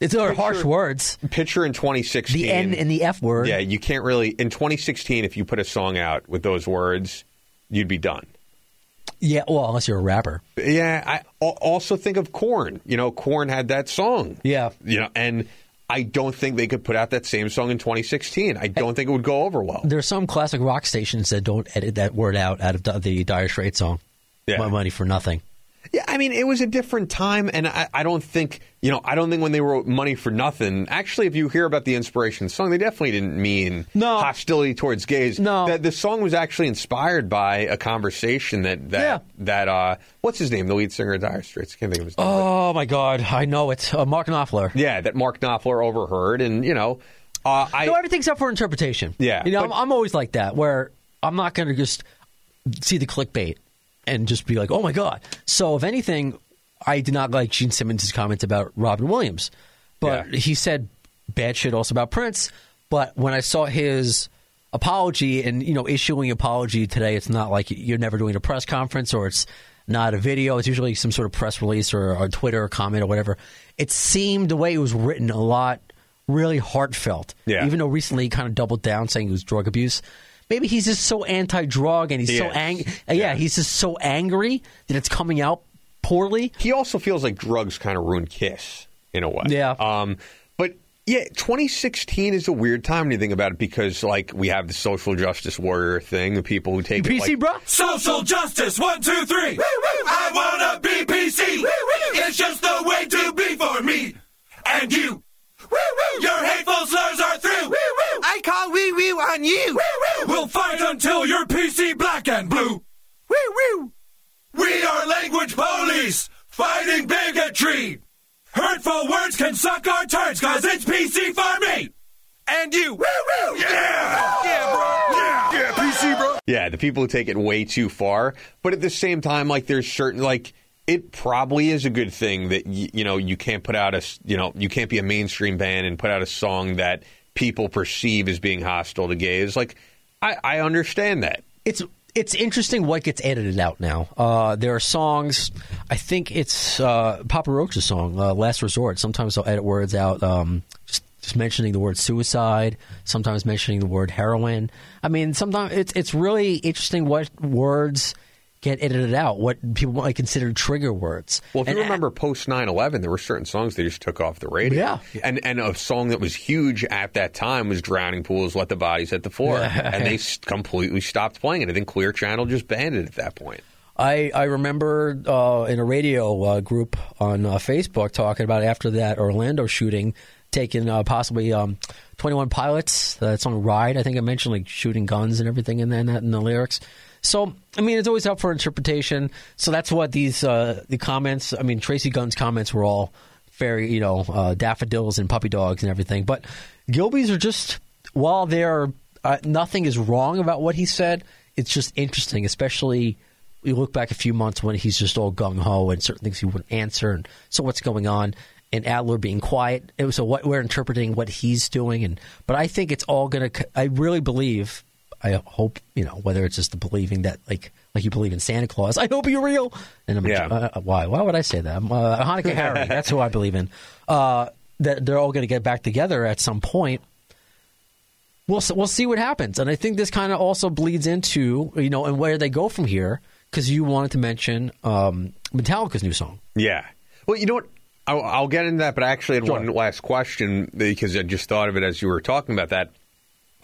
It's Picture- harsh words. picture in 2016. The N and the F word. Yeah, you can't really in 2016 if you put a song out with those words, you'd be done. Yeah. Well, unless you're a rapper. Yeah, I also think of Korn. You know, Korn had that song. Yeah. You know, and I don't think they could put out that same song in 2016. I don't think it would go over well. There's some classic rock stations that don't edit that word out out of the, the Dire Straits song. Yeah. My money for nothing. Yeah, I mean, it was a different time, and I, I don't think you know. I don't think when they wrote "Money for Nothing," actually, if you hear about the inspiration song, they definitely didn't mean No. hostility towards gays. No. that the song was actually inspired by a conversation that that Yeah. that uh, what's his name, the lead singer of Dire Straits? I can't think of his name. Oh my God, I know it's Uh, Mark Knopfler. Yeah, that Mark Knopfler overheard, and you know, uh, I no, everything's up for interpretation. Yeah, you know, but- I'm, I'm always like that, where I'm not going to just see the clickbait and just be like, "Oh my god!" So, if anything, I did not like Gene Simmons' comments about Robin Williams, but Yeah. he said bad shit also about Prince. But when I saw his apology and you know issuing apology today, it's not like you're never doing a press conference or it's not a video. It's usually some sort of press release or a Twitter comment or whatever. It seemed the way it was written a lot really heartfelt. Yeah. Even though recently he kind of doubled down saying it was drug abuse. Maybe he's just so anti-drug and he's He so angry. Yeah. Yeah, he's just so angry that it's coming out poorly. he also feels like drugs kind of ruined Kiss. in a way. Yeah. Um, but yeah, 2016 is a weird time when you think about it because like we have the social justice warrior thing, the people who take it, PC, like, bro. Social justice, one, two, three. I wanna be PC. It's just the way to be for me and you. Your hateful slurs are through. I call wee wee on you. We'll fight until you're PC black and blue. Wee wee. We are language police fighting bigotry. Hurtful words can suck our turds cause it's PC for me. And you. Yeah. Yeah, bro. Yeah. Yeah, PC, bro. Yeah, the people who take it way too far. But at the same time, like there's certain like it probably is a good thing that y- you know you can't put out a s- you know you can't be a mainstream band and put out a song that people perceive as being hostile to gays. Like I, I understand that. it's it's interesting what gets edited out now. Uh, there are songs. I think it's uh, Papa Roach's song, uh, "Last Resort." Sometimes they'll edit words out, um, just, just mentioning the word suicide. Sometimes mentioning the word heroin. I mean, sometimes it's it's really interesting what words get edited out. What people might consider trigger words. Well, if And you remember post 9/11, there were certain songs they just took off the radio. Yeah. and and a song that was huge at that time was "Drowning Pool's, Let the Bodies Hit the Floor," <laughs> and they completely stopped playing it. I think Clear Channel just banned it at that point. I, I remember uh, in a radio uh, group on uh, Facebook talking about after that Orlando shooting, taking uh, possibly um, 21 Pilots, that song Ride. I think I mentioned like shooting guns and everything in, that, in the lyrics. So, I mean, it's always up for interpretation. So that's what these uh, the comments, I mean, Tracii Guns' comments were all very, you know, uh, daffodils and puppy dogs and everything. But Gilby's are just, while they're, uh, nothing is wrong about what he said, it's just interesting, especially you look back a few months when he's just all gung ho and certain things he wouldn't answer, and so what's going on, and Adler being quiet. So what we're interpreting what he's doing, and but I think it's all gonna. I really believe. I hope you know whether it's just the believing that like like you believe in Santa Claus. I hope you're real. And I'm Yeah. uh, why why would I say that? I'm, uh, Hanukkah Harry. <laughs> That's who I believe in. Uh, that they're all going to get back together at some point we'll we'll see what happens. And I think this kind of also bleeds into you know and where they go from here because you wanted to mention um, Metallica's new song. Yeah. Well, you know what? I'll, I'll get into that, but I actually had Sure. one last question because I just thought of it as you were talking about that.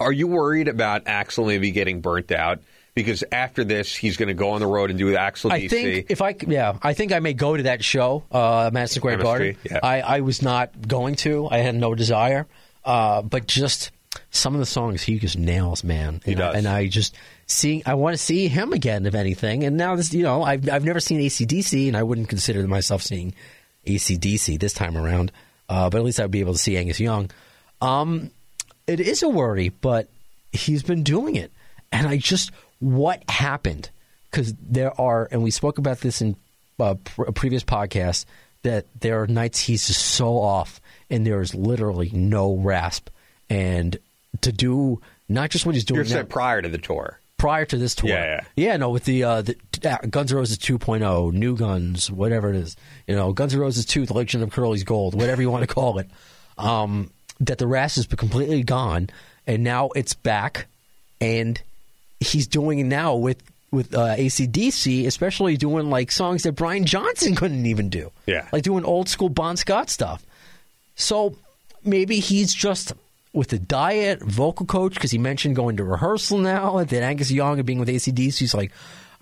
Are you worried about Axl maybe getting burnt out? Because after this, he's going to go on the road and do Axl I DC. think if I yeah I think I may go to that show uh, Madison Square Garden. Yeah. I I was not going to. I had no desire. Uh, but just some of the songs he just nails, man. He and I, does. and I just seeing I want to see him again, if anything. And now this, you know, I've I've never seen ACDC, and I wouldn't consider myself seeing ACDC this time around. Uh, but at least I'd be able to see Angus Young. Um, it is a worry, but he's been doing it, and I just what happened because there are, and we spoke about this in uh, pr- a previous podcast that there are nights he's just so off, and there is literally no rasp, and to do not just what he's doing you're now, said prior to the tour. prior to this tour. Yeah, yeah. no, with the, uh, the uh, Guns N' Roses 2.0, New Guns, whatever it is, you know, Guns N' Roses 2, The Legend of Curly's Gold, whatever you want to call it, um, that the has been completely gone, and now it's back, and he's doing it now with with uh, ACDC, especially doing like songs that Brian Johnson couldn't even do. Yeah. like doing old school Bon Scott stuff. So maybe he's just with the diet, vocal coach, because he mentioned going to rehearsal now. And then Angus Young and being with ACDC, he's like,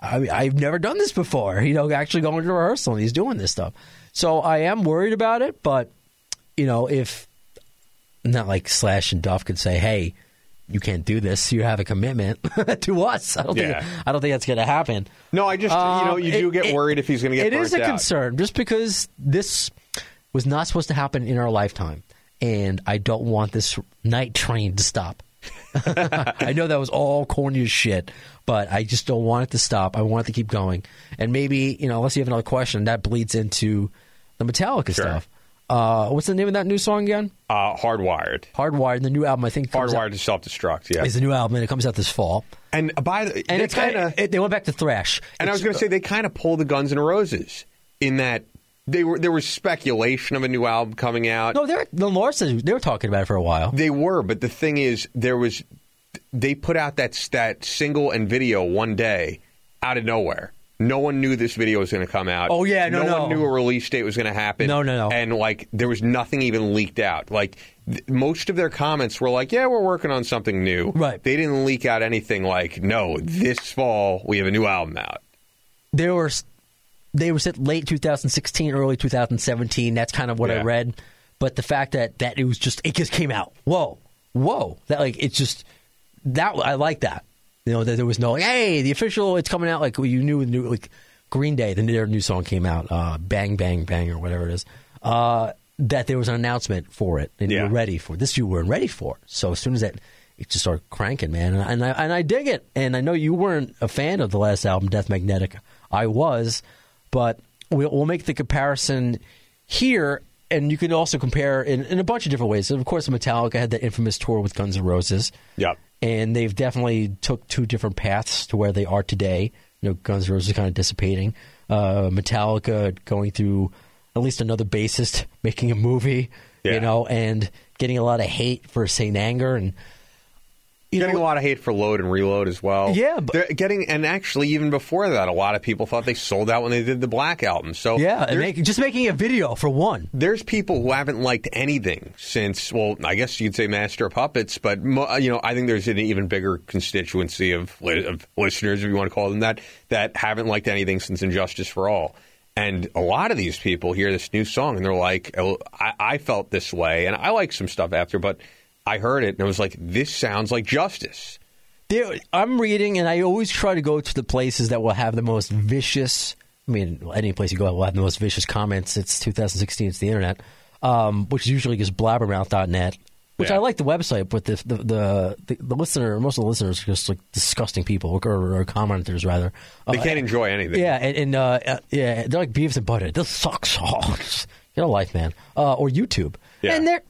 I, I've never done this before. <laughs> You know, actually going to rehearsal and he's doing this stuff. So I am worried about it, but you know, if not like Slash and Duff could say, "Hey, you can't do this. You have a commitment <laughs> to us." I don't Yeah. think I don't think that's going to happen. No, I just you know Um, you do get it- worried if he's going to get. It is a out. concern, just because this was not supposed to happen in our lifetime, and I don't want this night train to stop. <laughs> I know that was all corny as shit, but I just don't want it to stop. I want it to keep going, and maybe you know, unless you have another question, that bleeds into the Metallica Sure. stuff. Uh, what's the name of that new song again? Uh, hardwired, Hardwired. The new album, I think, hardwired out, to self destruct. Yeah, is the new album, and it comes out this fall. and by the And it's kind of they went back to thrash. And I was going to say they kind of pulled the Guns N' Roses in that they were there was speculation of a new album coming out. no, they're the Lord said they were talking about it for a while. They were, but the thing is, there was they put out that that single and video one day out of nowhere, no one knew this video was going to come out. Oh, yeah, no, no. one knew a release date was going to happen. No, no, no. And like there was nothing even leaked out. Like th- most of their comments were like, "Yeah, we're working on something new." Right. They didn't leak out anything like, "No, this fall we have a new album out." There were they were said late 2016, early 2017. That's kind of what I read. But the fact that that it was just it just came out. Whoa, whoa! That like it's just that I like that. You know that there was no like, hey, the official it's coming out like you knew the new like Green Day, the their new song came out, uh, Bang Bang Bang or whatever it is. Uh, that there was an announcement for it and you were ready for it. this. You weren't ready for so as soon as that it just started cranking, man, and, and I and I dig it. And I know you weren't a fan of the last album, Death Magnetic. I was, but we'll, we'll make the comparison here, and you can also compare in, in a bunch of different ways. Of course, Metallica had that infamous tour with Guns N' Roses. Yep. And they've definitely took two different paths to where they are today. You know, Guns N' Roses is kind of dissipating. Uh, Metallica going through at least another bassist <laughs> making a movie. Yeah. You know, and getting a lot of hate for Saint Anger and you getting know, a lot of hate for load and reload as well. Yeah, but- They're getting and actually even before that, a lot of people thought they sold out when they did the Black album. So yeah, and make, just making a video for one. there's people who haven't liked anything since. Well, I guess you'd say Master of Puppets, but uh, you know, I think there's an even bigger constituency of of listeners, if you want to call them that, that haven't liked anything since And Justice for All. And a lot of these people hear this new song and they're like, oh, I, I felt this way, and I like some stuff after, but I heard it and it was like, this sounds like Justice. There, I'm reading, and I always try to go to the places that will have the most vicious. I mean, any place you go will have the most vicious comments. It's 2016. It's the internet, um, which is usually just blabbermouth.net. Which Yeah. I like the website, but the the, the the the listener, most of the listeners are just like disgusting people, or, or commenters rather. They Uh, can't enjoy anything. Yeah, and, and uh, uh, yeah, they're like Beavis and Butthead. This sucks. Oh, <laughs> just get a life, man. Uh, or YouTube. Yeah. And there,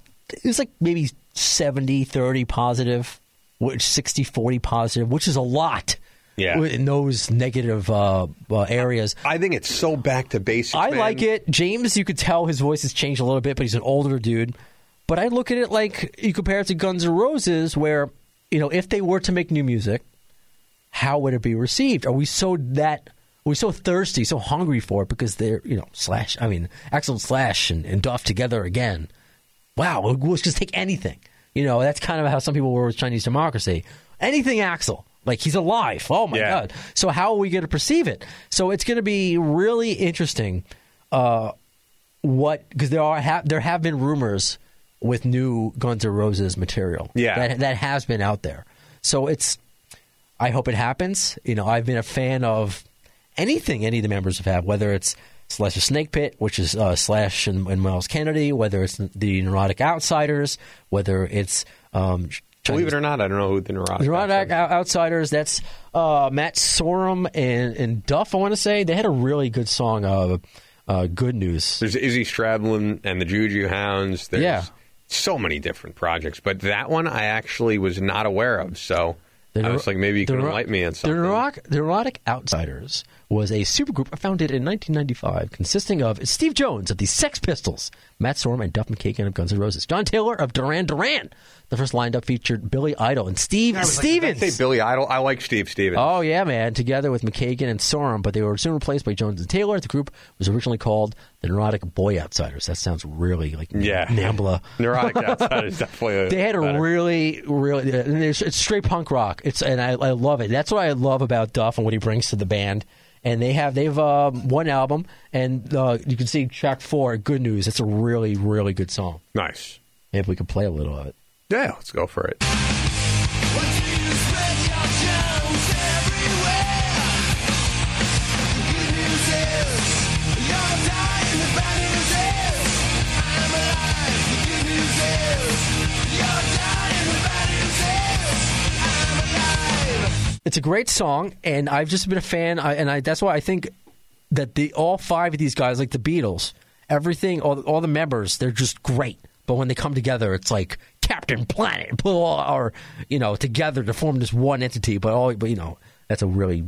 it's like maybe 70, 30 positive, which 60, 40 positive, which is a lot. Yeah. In those negative uh, uh, areas. I think it's so back to basics. I man. like it. James, you could tell his voice has changed a little bit, but he's an older dude. But I look at it like you compare it to Guns N' Roses, where you know if they were to make new music, how would it be received? Are we so that? Are we so thirsty, so hungry for it because they're you know Slash? I mean, Axl Slash and, and Duff together again. Wow, we'll, we'll just take anything. You know, that's kind of how some people were with Chinese democracy. Anything Axl. Like he's alive. Oh my Yeah. god. So how are we going to perceive it? So it's going to be really interesting. Uh, what because there are ha- there have been rumors with new Guns N' Roses material. Yeah. that that has been out there. So it's. I hope it happens. You know, I've been a fan of anything any of the members have had, whether it's Slash a Snake Pit, which is uh, Slash and, and Myles Kennedy, whether it's the Neurotic Outsiders, whether it's um, Believe it or not, I don't know who the neurotic. Neurotic is. Out- Outsiders. That's uh, Matt Sorum and, and Duff. I want to say they had a really good song. Uh, uh, good news. There's Izzy Stradlin and the Juju Hounds. There's Yeah. so many different projects, but that one I actually was not aware of. So The I was like, maybe you can enlighten me on The something. Neurotic, the Neurotic Outsiders was a supergroup founded in 1995 consisting of Steve Jones of the Sex Pistols, Matt Sorum and Duff McKagan of Guns N' Roses, John Taylor of Duran Duran. The first lineup featured Billy Idol and Steve Stevens. Say Billy Idol. I like Steve Stevens. Oh yeah, man! Together with McKagan and Sorum, but they were soon replaced by Jones and Taylor. The group was originally called the Neurotic Boy Outsiders. That sounds really like yeah, Nambla. <laughs> Neurotic Outsiders definitely. <laughs> They had a better. really, really. Uh, and It's, it's straight punk rock. It's and I, I love it. That's what I love about Duff and what he brings to the band. And they have they've um, one album, and uh, you can see track four, "Good News." It's a really, really good song. nice. Maybe we could play a little of it. Yeah, let's go for it. It's a great song, and I've just been a fan, I, and I, that's why I think that the all five of these guys, like the Beatles, everything, all, all the members, they're just great. But when they come together, it's like Captain Planet, put all our, you know, together to form this one entity. But all, but you know, that's a really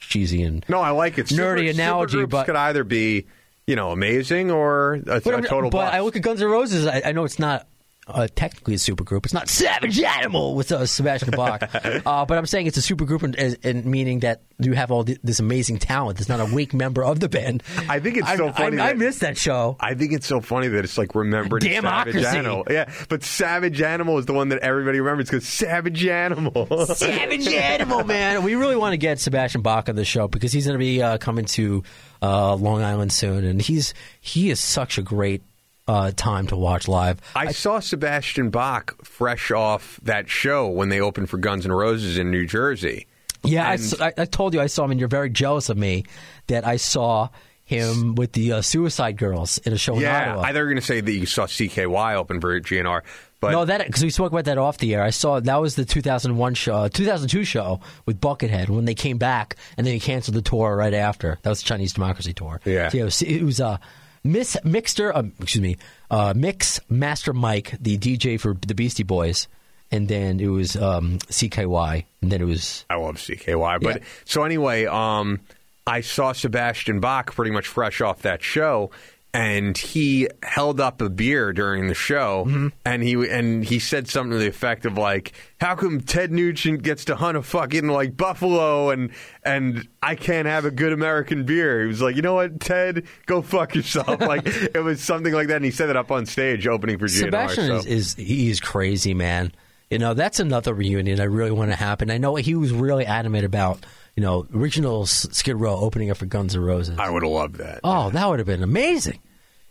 cheesy and No, I like it. Nerdy analogy, supergroups but- could either be, you know, amazing or a, But, a total. but bust. I look at Guns N' Roses. I, I know it's not uh, technically a supergroup. It's not Savage Animal with uh, Sebastian Bach, <laughs> uh, but I'm saying it's a supergroup, in meaning that you have all th- this amazing talent. There's not a weak member of the band. I think it's so funny I, I that- missed that show. I think it's so funny that it's like remembered as Savage Animal. Yeah, but Savage Animal is the one that everybody remembers because Savage Animal. <laughs> Savage Animal, man. We really want to get Sebastian Bach on the show because he's going to be uh, coming to uh, Long Island soon, and he's he is such a great uh, time to watch live. I saw Sebastian Bach fresh off that show when they opened for Guns N' Roses in New Jersey. Yeah, I And- I, I told you I saw him, and you're very jealous of me that I saw him with the uh, Suicide Girls in a show in Yeah, Ottawa. I thought you were going to say that you saw CKY open for GNR, but no, that because we spoke about that off the air. I saw that was the 2001 show, uh, 2002 show with Buckethead when they came back, and then he canceled the tour right after. That was the Chinese Democracy tour. Yeah. So, it was, it was uh, Miss Mixter, um, excuse me, uh, Mix Master Mike, the DJ for the Beastie Boys, and then it was um, CKY, and then it was I love CKY. But Yeah. so anyway, um, I saw Sebastian Bach pretty much fresh off that show, and he held up a beer during the show, Mm-hmm. and he and he said something to the effect of like, "How come Ted Nugent gets to hunt a fucking like buffalo, and and I can't have a good American beer?" He was like, "You know what, Ted, go fuck yourself." <laughs> like it was something like that, and he said it up on stage opening for GNR. Sebastian so. is, is he's crazy, man. You know, that's another reunion I really want to happen. I know he was really adamant about, you know, original Skid Row opening up for Guns N' Roses. I would have loved that. Oh, that would have been amazing.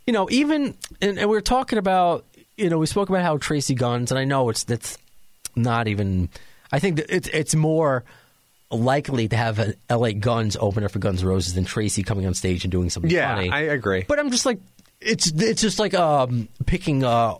You know, even and, and we are talking about, you know, we spoke about how Tracii Guns, and I know it's that's not even. I think that it's it's more likely to have an L.A. Guns opener for Guns N' Roses than Tracii coming on stage and doing something Yeah, funny. I agree. But I'm just like, it's it's just like um, picking uh,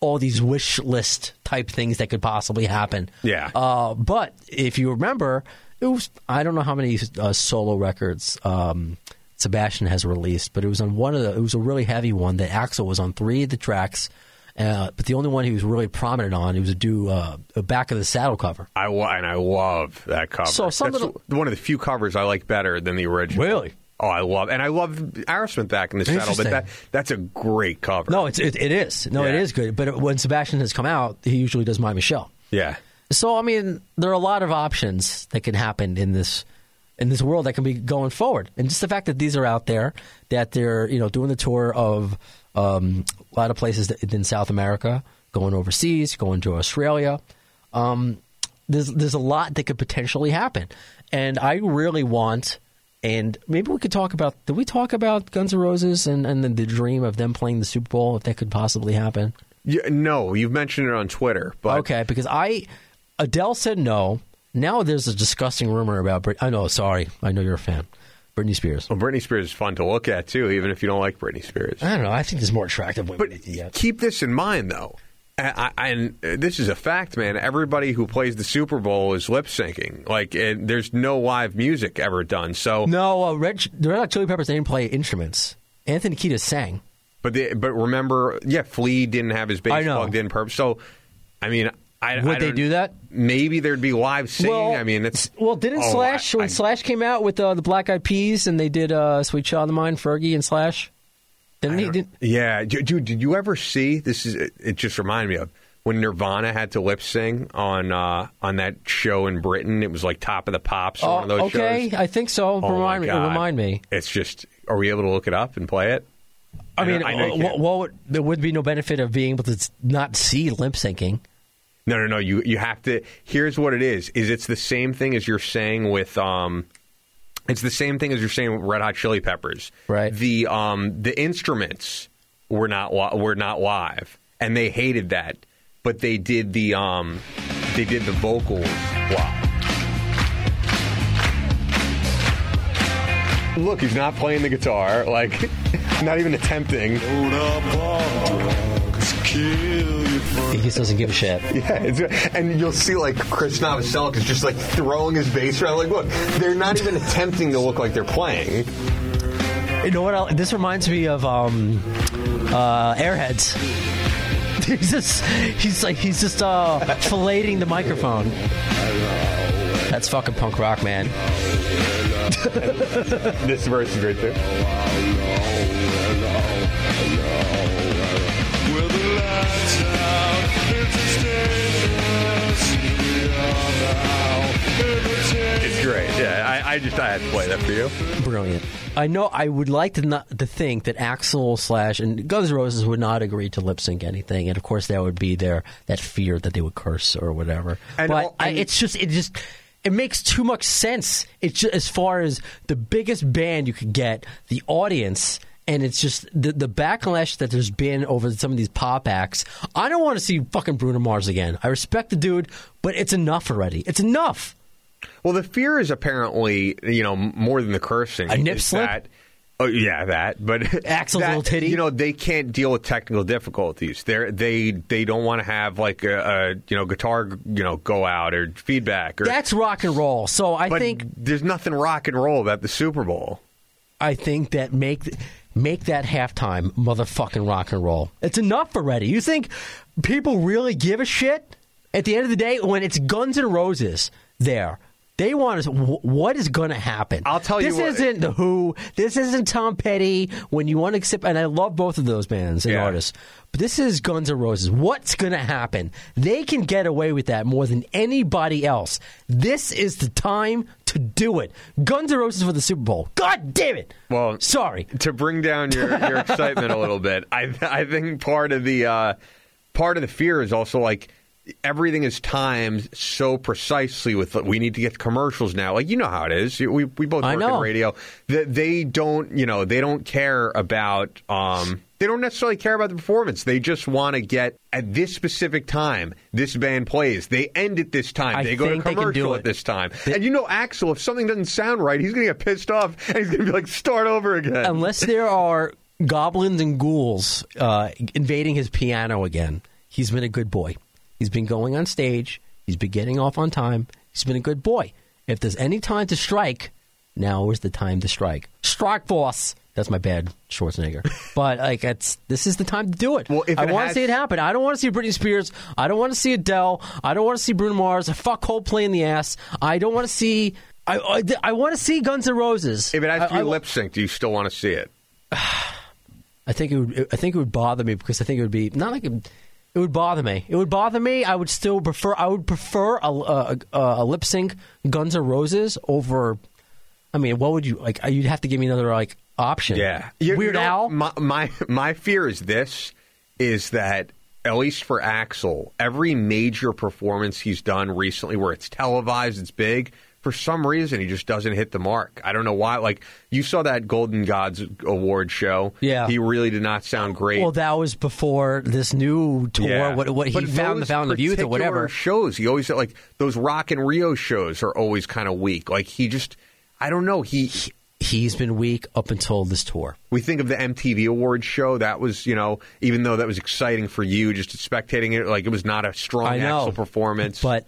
all these wish list type things that could possibly happen. Yeah. Uh, but if you remember, it was I don't know how many uh, solo records um, Sebastian has released, but it was on one of the. It was a really heavy one that Axl was on three of the tracks. Uh, but the only one he was really prominent on, he was a do uh, a back in the saddle cover. I and I love that cover. So some That's of one of the few covers I like better than the original. Really? Oh, I love, and I love Aerosmith back in the saddle. But that that's a great cover. No, it's it, it is. No, it Yeah. is good. But when Sebastian has come out, he usually does My Michelle. yeah, So I mean, there are a lot of options that can happen in this in this world that can be going forward, and just the fact that these are out there, that they're you know doing the tour of um, a lot of places in South America, going overseas, going to Australia. Um, there's there's a lot that could potentially happen, and I really want. And maybe we could talk about. Did we talk about Guns N' Roses and, and the, the dream of them playing the Super Bowl if that could possibly happen? Yeah, no, you've mentioned it on Twitter, but okay, because I Adele said no. Now there's a disgusting rumor about Brit. I know. Sorry, I know you're a fan. Britney Spears. well, Britney Spears is fun to look at too, even if you don't like Britney Spears. I don't know. I think there's more attractive women. But keep this in mind, though. I, I, and uh, this is a fact, man. Everybody who plays the Super Bowl is lip syncing. Like, there's no live music ever done. So, no, uh, Red, the Red Hot Chili Peppers they didn't play instruments. Anthony Kiedis sang. But the, but remember, yeah, Flea didn't have his bass plugged in. Perp. So, I mean, I Would I they don't- that? Maybe there'd be live singing. Well, I mean, it's Well, didn't Oh, Slash I- when I- Slash came out with uh, the Black Eyed Peas and they did uh, "Sweet Child of Mine," Fergie and Slash? Didn't he? don't- yeah, dude, did you ever see? This is it. Just reminded me of when Nirvana had to lip sing on uh, on that show in Britain. It was like Top of the Pops or oh, one of those okay, shows. I think so. Oh, remind me. Remind me. It's just. Are we able to look it up and play it? I know- mean, I know uh, can't. what, what would, there would be no benefit of being able to not see lip syncing. No, no, no. You you have to. Here's what it is: is it's the same thing as you're saying with um, it's the same thing as you're saying with Red Hot Chili Peppers. Right. The um the instruments were not li- were not live, and they hated that, but they did the um they did the vocals live. Look, he's not playing the guitar. Like, <laughs> not even attempting. He just doesn't give a shit. <laughs> Yeah, it's, and you'll see like Chris Novoselic is just like throwing his bass around. Like, look, they're not even attempting to look like they're playing. You know what? else- This reminds me of um, uh, Airheads. <laughs> He's just, he's like, he's just uh, filleting the microphone. That's fucking punk rock, man. <laughs> This verse is great too. It's great. Yeah, I, I just I had to play that for you. Brilliant. I know. I would like to not to think that Axl slash and Guns N' Roses would not agree to lip sync anything, and of course that would be their that fear that they would curse or whatever. And but all- I, it's just it just it makes too much sense. It's just, as far as the biggest band you could get, the audience. And it's just the the backlash that there's been over some of these pop acts. I don't want to see fucking Bruno Mars again. I respect the dude, but it's enough already. It's enough. Well, the fear is apparently, you know, more than the cursing. A nip slip? That, oh, yeah, that. But <laughs> Axl's that, little titty? You know, they can't deal with technical difficulties. They they they don't want to have like a, a you know guitar you know go out or feedback or. That's rock and roll. So I think there's nothing rock and roll about the Super Bowl. I think that make make that halftime motherfucking rock and roll. It's enough already. You think people really give a shit at the end of the day when it's Guns N' Roses there? They want to. What is going to happen? I'll tell you This isn't the Who. This isn't Tom Petty. When you want to accept, and I love both of those bands and Yeah. artists, but this is Guns N' Roses. What's going to happen? They can get away with that more than anybody else. This is the time to do it. Guns N' Roses for the Super Bowl. God damn it! Well, sorry. to bring down your, your excitement a little bit. I I think part of the uh, part of the fear is also like everything is timed so precisely with we need to get commercials now. Like you know how it is. We we both work in radio. That they don't you know they don't care about. Um, they don't necessarily care about the performance. They just want to get at this specific time. This band plays. They end at this time. I they go to think they can do commercial at this time. and you know, Axl, if something doesn't sound right, he's going to get pissed off and he's going to be like, "Start over again." Unless there are goblins and ghouls uh, invading his piano again, he's been a good boy. He's been going on stage. He's been getting off on time. He's been a good boy. If there's any time to strike, now is the time to strike. Strike, boss. That's my bad Schwarzenegger. <laughs> but like, it's this is the time to do it. Well, if I want to has- see it happen. I don't want to see Britney Spears. I don't want to see Adele. I don't want to see Bruno Mars. Fuck Coldplay in the ass. I don't want to see. I I, I want to see Guns N' Roses. If it has to be lip synced, do you still want to see it? <sighs> I think it would. I think it would bother me because I think it would be not like it, it would bother me. It would bother me. I would still prefer. I would prefer a, a, a, lip sync Guns N' Roses over. I mean, what would you like? Uh, you'd have to give me another like option. Yeah, You- Weird you know, Al. My, my my fear is this: is that at least for Axl, every major performance he's done recently, where it's televised, it's big. For some reason, he just doesn't hit the mark. I don't know why. Like you saw that Golden Gods award show. Yeah. he really did not sound great. Well, that was before this new tour. Yeah. What, what he But found the Fountain of Youth or whatever. shows. He always like those Rock in Rio shows are always kind of weak. Like he just, I don't know. He He's been weak up until this tour. we think of the MTV Awards show. That was you know even though that was exciting for you just spectating it, like it was not a strong Axl performance. but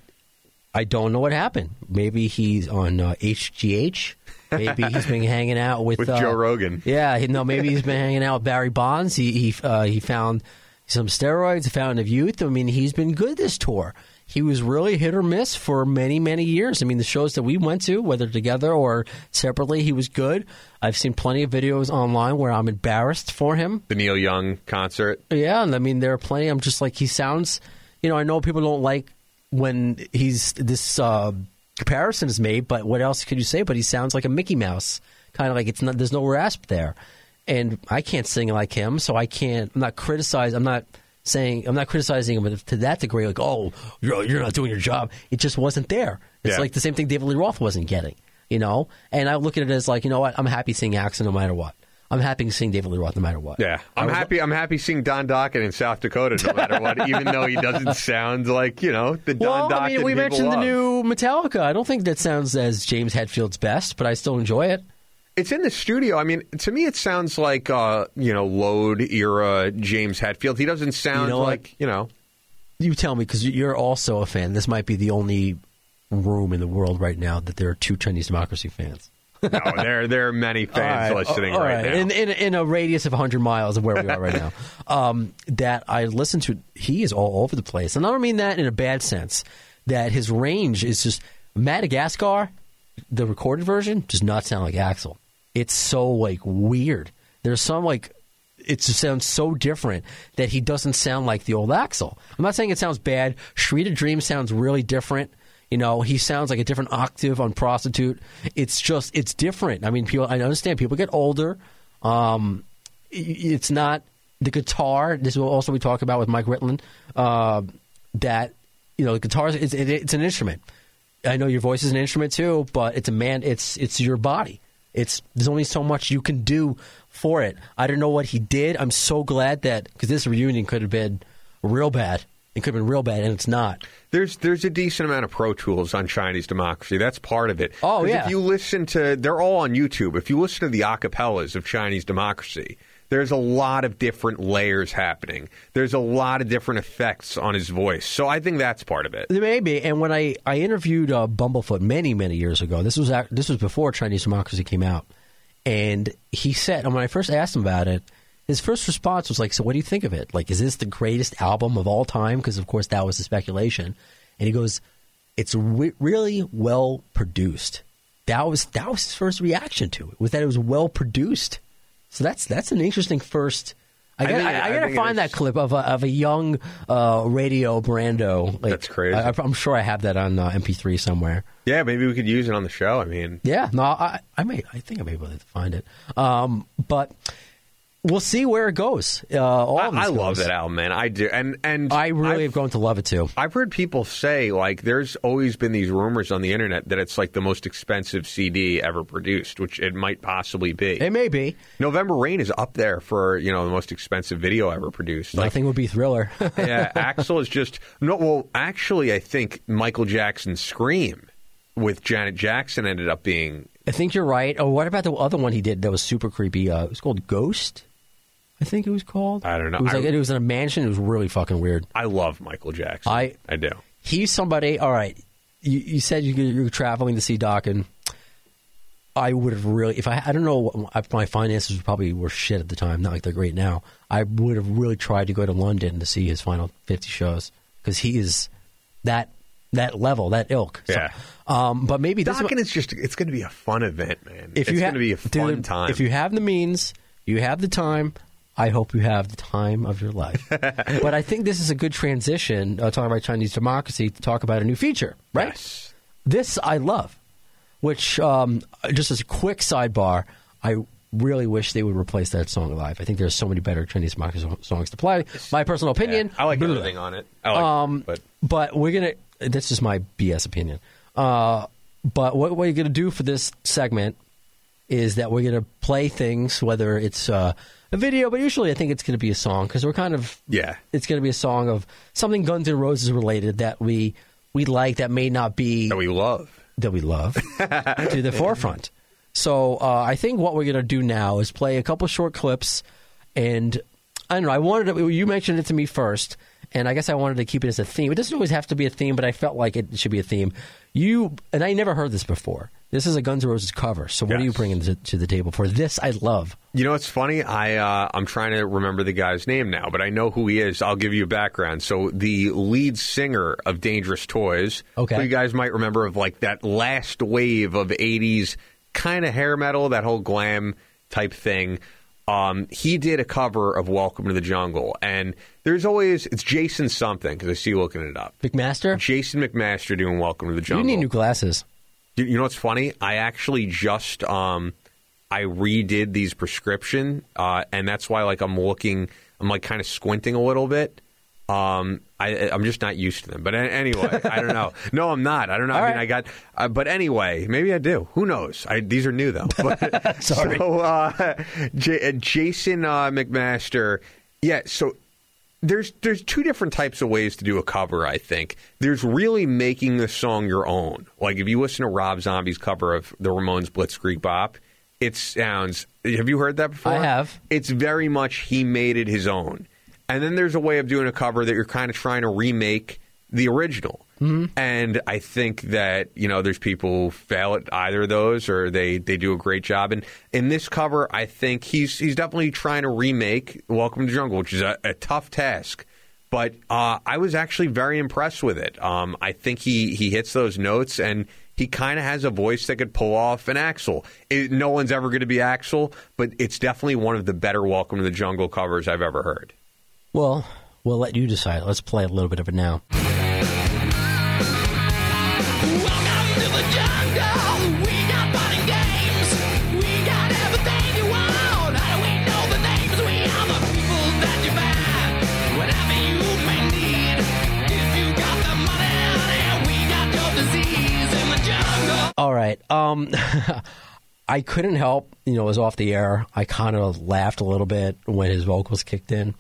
I don't know what happened. Maybe he's on uh, HGH. Maybe he's been hanging out with, With uh, Joe Rogan. Yeah, he, no, maybe he's been hanging out with Barry Bonds. He he uh, he found some steroids, found of youth. I mean, he's been good this tour. He was really hit or miss for many many years. I mean, the shows that we went to, whether together or separately, he was good. I've seen plenty of videos online where I'm embarrassed for him. the Neil Young concert. Yeah, and I mean there are plenty. I'm just like he sounds. You know, I know people don't like when he's this uh, comparison is made, but what else could you say? But he sounds like a Mickey Mouse, kind of like it's not. There's no rasp there, and I can't sing like him, so I can't. I'm not criticizing. I'm not saying. I'm not criticizing him to that degree. Like, oh, you're, you're not doing your job. It just wasn't there. It's Yeah. like the same thing David Lee Roth wasn't getting. You know, and I look at it as like, you know what? I'm happy seeing Axl no matter what. I'm happy seeing David Lee Roth no matter what. Yeah, I'm happy. I'm happy seeing Don Dokken in South Dakota, no matter what. <laughs> even though he doesn't sound like you know the Don Well, Dokken I mean, we mentioned the new Metallica. I don't think that sounds as James Hetfield's best, but I still enjoy it. It's in the studio. I mean, to me, it sounds like uh, you know Load era James Hetfield. He doesn't sound know what? like you know. You tell me because you're also a fan. This might be the only room in the world right now that there are two Chinese democracy fans. No, there there are many fans right, listening all right, now. In, in, in a radius of 100 miles of where we are right now. <laughs> Um, that I listen to, he is all over the place. And I don't mean that in a bad sense, that his range is just Madagascar, the recorded version, does not sound like Axl. It's so like weird. There's some like it just sounds so different that he doesn't sound like the old Axl. I'm not saying it sounds bad. Street of Dreams sounds really different. You know, he sounds like a different octave on Prostitute. It's just, it's different. I mean, people, I understand people get older. Um, it's not the guitar. This will also we talk about with Mike Ritland. Uh, that you know, the guitar is it's, it's an instrument. I know your voice is an instrument too, but it's a man. It's it's your body. It's there's only so much you can do for it. I don't know what he did. I'm so glad that because this reunion could have been real bad. It could have been real bad, and it's not. There's there's a decent amount of Pro Tools on Chinese Democracy. That's part of it. Oh, yeah. If you listen to, they're all on YouTube. If you listen to the acapellas of Chinese Democracy, there's a lot of different layers happening. There's a lot of different effects on his voice. So I think that's part of it. Maybe. And when I, I interviewed uh, Bumblefoot many many years ago, this was this was before Chinese Democracy came out, and he said, and when I first asked him about it, his first response was like, "So what do you think of it? Like, is this the greatest album of all time?" Because of course that was the speculation, and he goes, "It's re- really well produced." That was that was his first reaction to it was that it was well produced. So that's that's an interesting first. I, I gotta, think- I, I gotta find that clip of a, of a young uh, radio Brando. Like, That's crazy. I, I'm sure I have that on uh, MP3 somewhere. Yeah, maybe we could use it on the show. I mean, Yeah, no, I, I may, I think I may be able to find it. Um, but we'll see where it goes. Uh, all I, I love that album, man. I do, and and I really I've- have grown to love it too. I've heard people say like there's always been these rumors on the internet that it's like the most expensive CD ever produced, which it might possibly be. It may be. November Rain is up there for you know the most expensive video ever produced. Like, Nothing would be Thriller. <laughs> yeah, Axl is just no. Well, actually, I think Michael Jackson's Scream with Janet Jackson ended up being. I think you're right. Oh, what about the other one he did that was super creepy? Uh, it was called Ghost. I think it was called. I don't know. It was I- like it was in a mansion. It was really fucking weird. I love Michael Jackson. I- I do. he's somebody. All right, you, you said you, you're traveling to see Doc, and I would have really, if I, I don't know, what- my finances probably were shit at the time, not like they're great now. I would have really tried to go to London to see his final 50 shows because he is that that level, that ilk. So, Yeah. um, but maybe this. Dokken is just. It's going to be a fun event, man. if it's you ha- going to be a fun dude, time. If you have the means, you have the time. I hope you have the time of your life. <laughs> but I think this is a good transition, uh, talking about Chinese democracy, to talk about a new feature, right? Yes. This I love. Which, um, just as a quick sidebar, I really wish they would replace that song live. I think there's so many better Chinese democracy songs to play. My personal opinion. I like everything on it. I like, um, but but we're gonna. This is my BS opinion. Uh, but what we're gonna do for this segment is that we're gonna play things, whether it's uh, a video, but usually I think it's gonna be a song because we're kind of yeah, it's gonna be a song of something Guns N' Roses related that we we like that may not be that we love. that we love <laughs> to the forefront. So uh, I think what we're going to do now is play a couple short clips, and I don't know. I wanted to, you mentioned it to me first, and I guess I wanted to keep it as a theme. It doesn't always have to be a theme, but I felt like it should be a theme. You and I never heard this before. This is a Guns N' Roses cover. So what are you bringing to, to the table for this? I love. You know what's funny? I uh, I'm trying to remember the guy's name now, but I know who he is. I'll give you a background. So the lead singer of Dangerous Toys, Okay. who you guys might remember of like that last wave of '80s kind of hair metal, that whole glam type thing. Um, he did a cover of Welcome to the Jungle, and there's always it's Jason something because I see you looking it up. McMaster, Jason McMaster doing Welcome to the Jungle. you need new glasses. You, you know what's funny? I actually just um, I redid these prescription, uh, and that's why like I'm looking, I'm like kind of squinting a little bit. Um, I, I'm just not used to them. But anyway, I don't know. <laughs> No, I'm not. I don't know. All I mean, right. I got. Uh, but anyway, maybe I do. Who knows? I, these are new though. <laughs> But, Sorry. So uh, <laughs> J- uh, Jason uh, McMaster. Yeah. So there's there's two different types of ways to do a cover. I think there's really making the song your own. Like if you listen to Rob Zombie's cover of the Ramones Blitzkrieg Bop, it sounds. Have you heard that before? I have. It's very much he made it his own. And then there's a way of doing a cover that you're kind of trying to remake the original. Mm-hmm. And I think that you know there's people who fail at either of those, or they they do a great job. And in this cover, I think he's he's definitely trying to remake Welcome to the Jungle, which is a, a tough task. But uh, I was actually very impressed with it. Um, I think he he hits those notes, and he kind of has a voice that could pull off an Axl. It, no one's ever going to be Axl, but it's definitely one of the better Welcome to the Jungle covers I've ever heard. Well, we'll let you decide. Let's play a little bit of it now. Right. Um, <laughs> I couldn't help, you know, it was off the air. I kind of laughed a little bit when his vocals kicked in.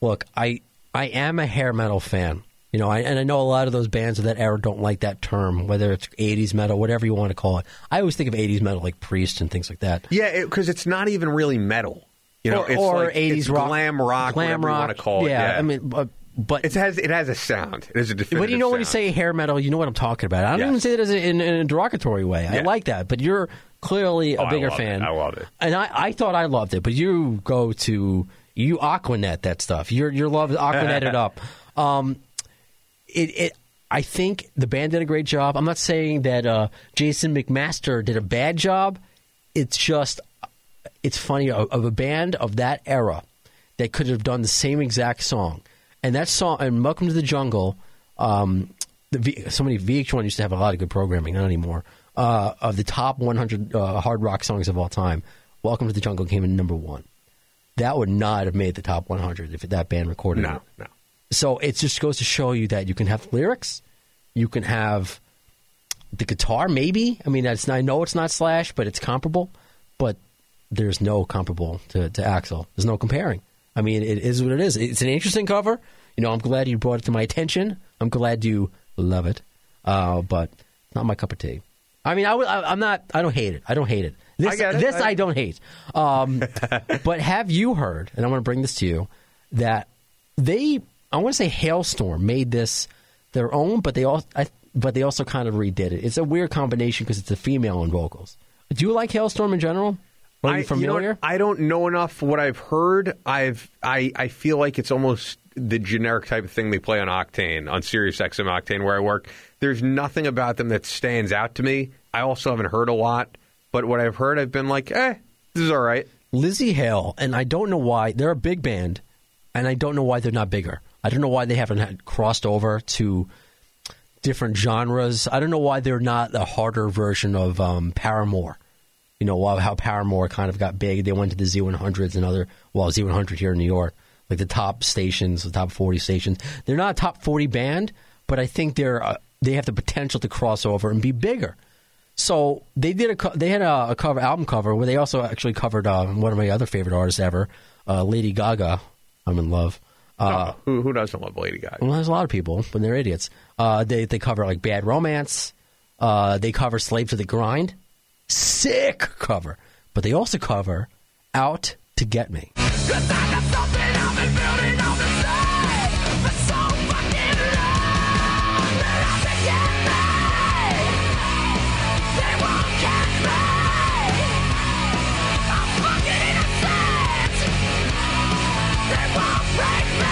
Look, I I am a hair metal fan, you know, I, and I know a lot of those bands of that era don't like that term, whether it's '80s metal, whatever you want to call it. I always think of '80s metal like Priest and things like that. Yeah, because it's not even really metal. You know, or it's or like, 80s it's rock, glam rock, glam whatever rock. you want to call it. Yeah, I mean, but, it has it has a sound. It has a definitive But you know when you say hair metal, you know what I'm talking about. I don't Yes. even say that as a, in, in a derogatory way. I Yeah. like that, but you're clearly a Oh, I bigger it. fan. I love it. and I, I thought I loved it, but you go to you Aquanet that stuff. Your your love is Aquanet it <laughs> up. Um, it it. I think the band did a great job. I'm not saying that uh, Jason McMaster did a bad job. It's just it's funny of, of a band of that era that could have done the same exact song, and that song and Welcome to the Jungle. Um, the v, so many VH1 used to have a lot of good programming, not anymore. Uh, of the top 100 uh, hard rock songs of all time, Welcome to the Jungle came in number one. That would not have made the top 100 if that band recorded it. no, no. So it just goes to show you that you can have lyrics, you can have the guitar, maybe. I mean, that's I know it's not Slash, but it's comparable. But there's no comparable to, to Axl. There's no comparing. I mean, it is what it is. It's an interesting cover. You know, I'm glad you brought it to my attention. I'm glad you love it, uh, but not my cup of tea. I mean, I, am not. I don't hate it. I don't hate it. This, I it. This I- I don't hate. Um, <laughs> but have you heard? And I want to bring this to you that they. I want to say Halestorm made this their own, but they all. I, but they also kind of redid it. It's a weird combination because it's a female in vocals. Do you like Halestorm in general? Are you I, you know familiar? I don't know enough. What I've heard, I've I, I feel like it's almost the generic type of thing they play on Octane on Sirius XM Octane where I work. There's nothing about them that stands out to me. I also haven't heard a lot, but what I've heard, I've been like, eh, this is all right. Lizzie Hale, and I don't know why they're a big band, and I don't know why they're not bigger. I don't know why they haven't had crossed over to different genres. I don't know why they're not a harder version of um, Paramore. You know why- how Paramore kind of got big. They went to the Z100s and other well Z100 here in New York, like the top stations, the top 40 stations. They're not a top 40 band, but I think they're uh, they have the potential to cross over and be bigger. So they did a co- they had a, a cover album cover where they also actually covered uh, one of my other favorite artists ever, uh, Lady Gaga. I'm in love. Uh, Oh, who who doesn't love Lady Gaga? well, there's a lot of people, but they're idiots. Uh, they they cover like Bad Romance. Uh, they cover Slave to the Grind. Sick cover, but they also cover Out to Get Me. Cause I got something I've been building on the side for so fucking long that I can get me. They won't catch me. I'm fucking innocent. They won't break me.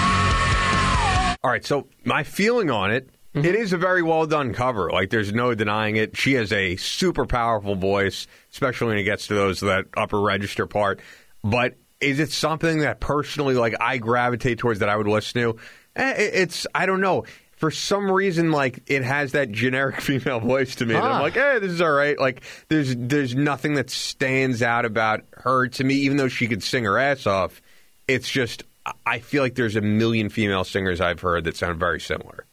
All right, so my feeling on it, Mm-hmm. it is a very well done cover. Like there's no denying it. She has a super powerful voice, especially when it gets to those that upper register part. But is it something that personally, like I gravitate towards that I would listen to? Eh, it's I don't know. For some reason, like it has that generic <laughs> female voice to me. Ah. I'm like, hey, this is all right. Like there's there's nothing that stands out about her to me, even though she could sing her ass off. It's just I feel like there's a million female singers I've heard that sound very similar.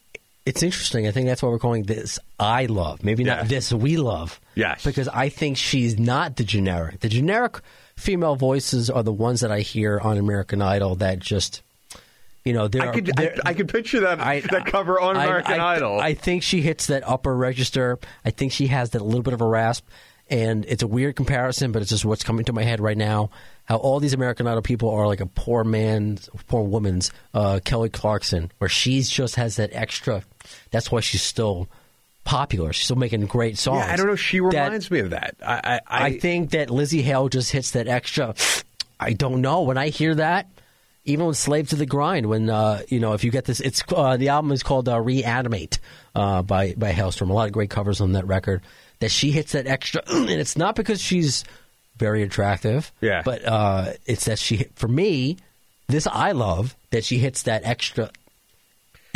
It's interesting. I think that's why we're calling this I love. Maybe not this we love. Yes. Because I think she's not the generic. The generic female voices are the ones that I hear on American Idol that just, you know, they're. I could they're- I could picture that I- that cover on I- American I, Idol. I think she hits that upper register. I think she has that little bit of a rasp. And it's a weird comparison, but it's just what's coming to my head right now. How all these American Idol people are like a poor man's, poor woman's uh, Kelly Clarkson, where she's just has that extra. That's why she's still popular. She's still making great songs. yeah, I don't know. She That- reminds me of that. I I, I, I think that Lizzie Hale just hits that extra. I don't know. When I hear that, even with "Slave to the Grind," when uh, you know, if you get this, it's uh, the album is called uh, "Reanimate" uh, by by Halestorm. A lot of great covers on that record. that she hits that extra, <clears throat> and it's not because she's very attractive. Yeah. But uh, it's that she, for me, this I love that she hits that extra.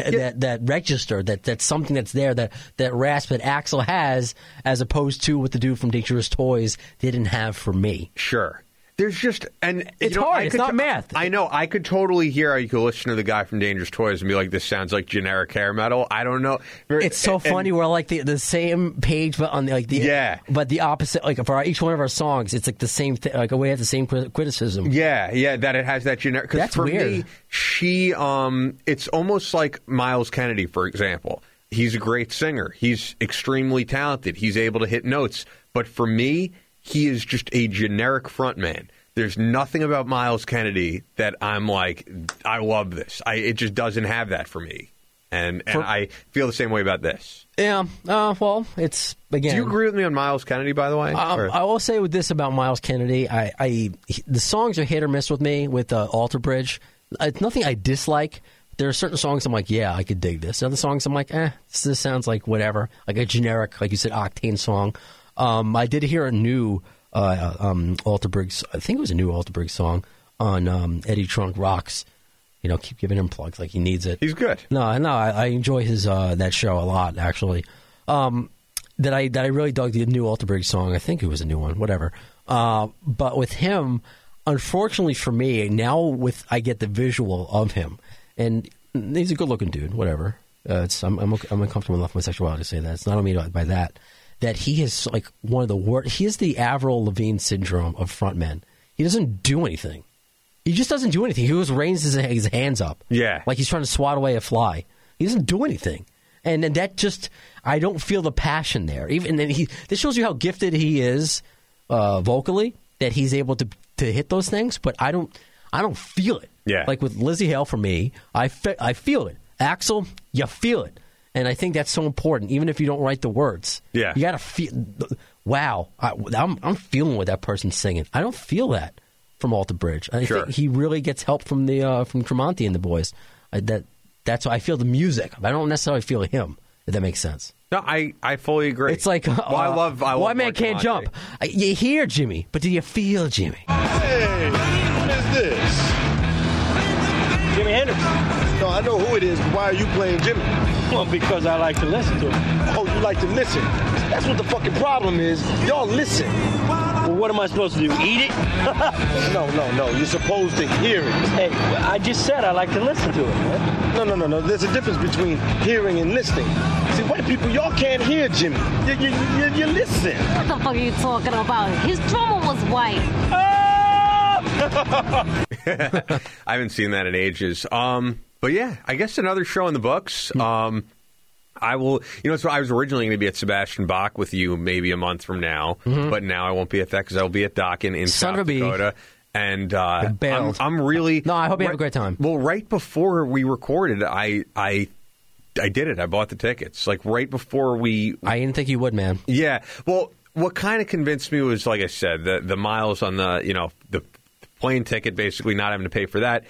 Uh, That that register that that's something that's there that that rasp that Axl has as opposed to what the dude from Dangerous Toys didn't have for me. Sure. There's just and It's you know, hard. I It's not t- math. I know. I could totally hear how you could listen to the guy from Dangerous Toys and be like, "This sounds like generic hair metal." I don't know. It's so And- funny. We're like the, the same page, but on the like the Yeah. but the opposite. Like for our, each one of our songs, it's like the same thing. Like we have the same criticism. Yeah, yeah, that it has that generic. Because That's for weird. me, she, um, it's almost like Myles Kennedy, for example. He's a great singer. He's extremely talented. He's able to hit notes. But for me, he is just a generic frontman. There's nothing about Myles Kennedy that I'm like, I love this. I, it just doesn't have that for me. And, and For- I feel the same way about this. Yeah. Uh, well, it's again. Do you agree with me on Myles Kennedy, by the way? Um, I will say with this about Myles Kennedy, I, I the songs are hit or miss with me with uh, Alter Bridge. It's nothing I dislike. There are certain songs I'm like, yeah, I could dig this. Other songs I'm like, eh, this, this sounds like whatever, like a generic, like you said, Octane song. Um, I did hear a new uh, um, Alter Bridge. I think it was a new Alter Bridge song on um, Eddie Trunk Rocks. You know, keep giving him plugs like he needs it. He's good. No, no, I, I enjoy his uh, that show a lot actually. Um, that I that I really dug the new Alter Bridge song. I think it was a new one, whatever. Uh, but with him, unfortunately for me, now with I get the visual of him, and he's a good looking dude. Whatever. Uh, it's I'm, I'm I'm uncomfortable enough with my sexuality to say that. It's not on me by that. That he is like one of the worst. He is the Avril Lavigne syndrome of frontmen. He doesn't do anything. He just doesn't do anything. He just raises his, his hands up. Yeah. Like he's trying to swat away a fly. He doesn't do anything. And, and that just, I don't feel the passion there. Even and he, this shows you how gifted he is uh, vocally that he's able to to hit those things. But I don't, I don't feel it. Yeah. Like with Lizzie Hale for me, I fe- I feel it. Axl, you feel it. And I think that's so important, even if you don't write the words. Yeah. You got to feel. Wow, I, I'm I'm feeling what that person's singing. I don't feel that from Alter Bridge. I Sure. think he really gets help from the uh, from Tremonti and the boys. I, that that's why I feel the music. I don't necessarily feel him. If that makes sense. no, I, I fully agree. It's like, uh, well, I love. I love White Man Can't Jump. Uh, You hear Jimmy, but do you feel Jimmy? Hey, who is this? Jimi Hendrix. No, I know who it is, but why are you playing Jimmy? Well, because I like to listen to him. Oh, you like to listen. That's what the fucking problem is. Y'all listen. Well, what am I supposed to do? Eat it? <laughs> No, no, no. You're supposed to hear it. Hey, I just said I like to listen to it. Man. No, no, no, no. There's a difference between hearing and listening. See, white people, y'all can't hear Jimmy. You, you, you, you listen. What the fuck are you talking about? His drummer was white. <laughs> <laughs> I haven't seen that in ages. Um, but yeah, I guess another show in the books. Um, I will. You know, so I was originally going to be at Sebastian Bach with you maybe a month from now, but now I won't be at that because I'll be at Dokken in Son South. Dakota. And uh, I'm. I'm really No, I hope you have a great time. Well, right before we recorded, I I I did it. I bought the tickets like right before we I didn't think you would, man. yeah. Well, what kind of convinced me was, like I said, the the miles on the you know the plane ticket, basically not having to pay for that,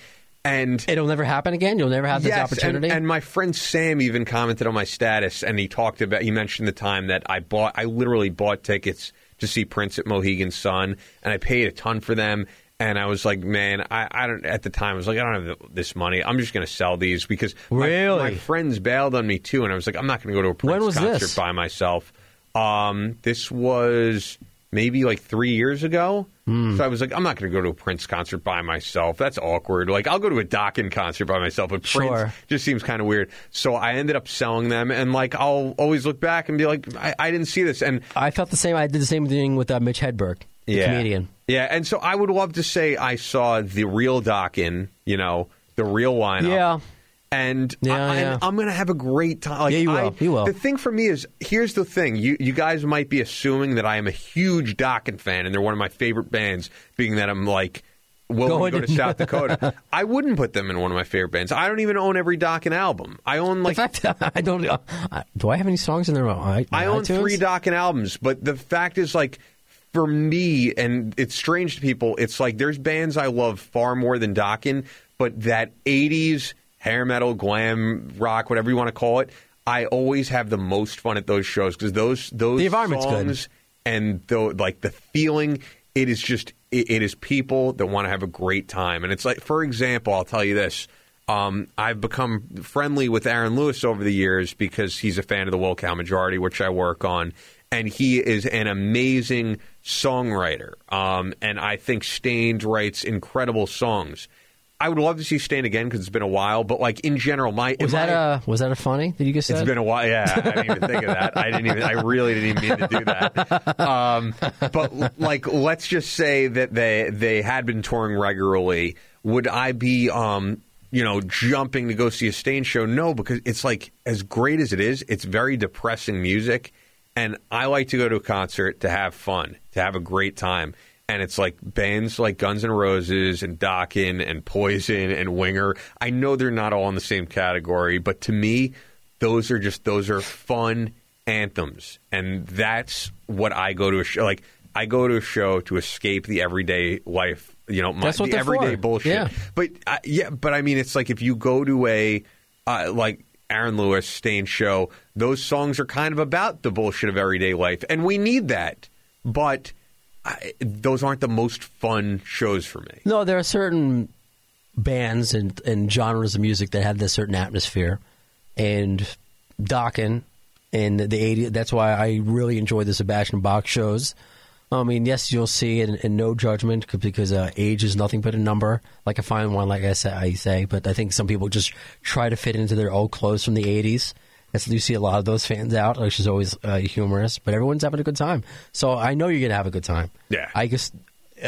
and It'll never happen again. You'll never have this yes, opportunity. And, and my friend Sam even commented on my status, and he talked about he mentioned the time that I bought, I literally bought tickets to see Prince at Mohegan Sun, and I paid a ton for them. And I was like, man, I, I don't. At the time, I was like, I don't have this money. I'm just going to sell these because my, Really? my friends bailed on me too, and I was like, I'm not going to go to a Prince concert this? by myself. Um, this was maybe like three years ago. Hmm. So I was like, I'm not going to go to a Prince concert by myself. That's awkward. Like, I'll go to a Dokken concert by myself, but Sure. Prince just seems kind of weird. So I ended up selling them, and like, I'll always look back and be like, I, I didn't see this. And I felt the same. I did the same thing with uh, Mitch Hedberg, the yeah. comedian. Yeah, and so I would love to say I saw the real Dokken, you know, the real lineup. Yeah. And, Yeah, I, yeah. I'm going to have a great time. Like, Yeah, you will. I- You will. The thing for me is, here's the thing. You, you guys might be assuming that I am a huge Dokken fan, and they're one of my favorite bands, being that I'm like, willing Going to go to to- South Dakota. <laughs> I wouldn't put them in one of my favorite bands. I don't even own every Dokken album. I own like fact, I don't. Uh, do I have any songs in there? I, I own three Dokken albums, but the fact is, like, for me, and it's strange to people, it's like there's bands I love far more than Dokken, but that 80s hair metal, glam rock, whatever you want to call it, I always have the most fun at those shows because those those The environment's good. songs and the like the feeling. It is just it, it is people that want to have a great time, and it's like for example, I'll tell you this. Um, I've become friendly with Aaron Lewis over the years because he's a fan of the Wilkow Majority, which I work on, and he is an amazing songwriter. Um, and I think Staind writes incredible songs. I would love to see Staind again because it's been a while, but like in general, my Was that a was that a funny that you just said? it's been a while. Yeah, I didn't even think of that. I didn't even. I really didn't even mean to do that. Um, but like, let's just say that they they had been touring regularly. Would I be, um, you know, jumping to go see a Staind show? No, because it's like as great as it is, it's very depressing music, and I like to go to a concert to have fun, to have a great time. And it's like bands like Guns N' Roses and Dokken and Poison and Winger. I know they're not all in the same category, but to me, those are just those are fun anthems, and that's what I go to a show. Like I go to a show to escape the everyday life. You know, my, That's what the everyday for. bullshit. Yeah. But uh, yeah, but I mean, it's like if you go to a uh, like Aaron Lewis Staind show, those songs are kind of about the bullshit of everyday life, and we need that. But I, those aren't the most fun shows for me. No, there are certain bands and, and genres of music that have this certain atmosphere. And Dokken and the 80s, that's why I really enjoy the Sebastian Bach shows. I mean, yes, you'll see in no judgment because uh, age is nothing but a number. Like a fine one, like I say, I say, but I think some people just try to fit into their old clothes from the 80s. You see a lot of those fans out, which is always uh, humorous. But everyone's having a good time, so I know you're gonna have a good time. Yeah. I just,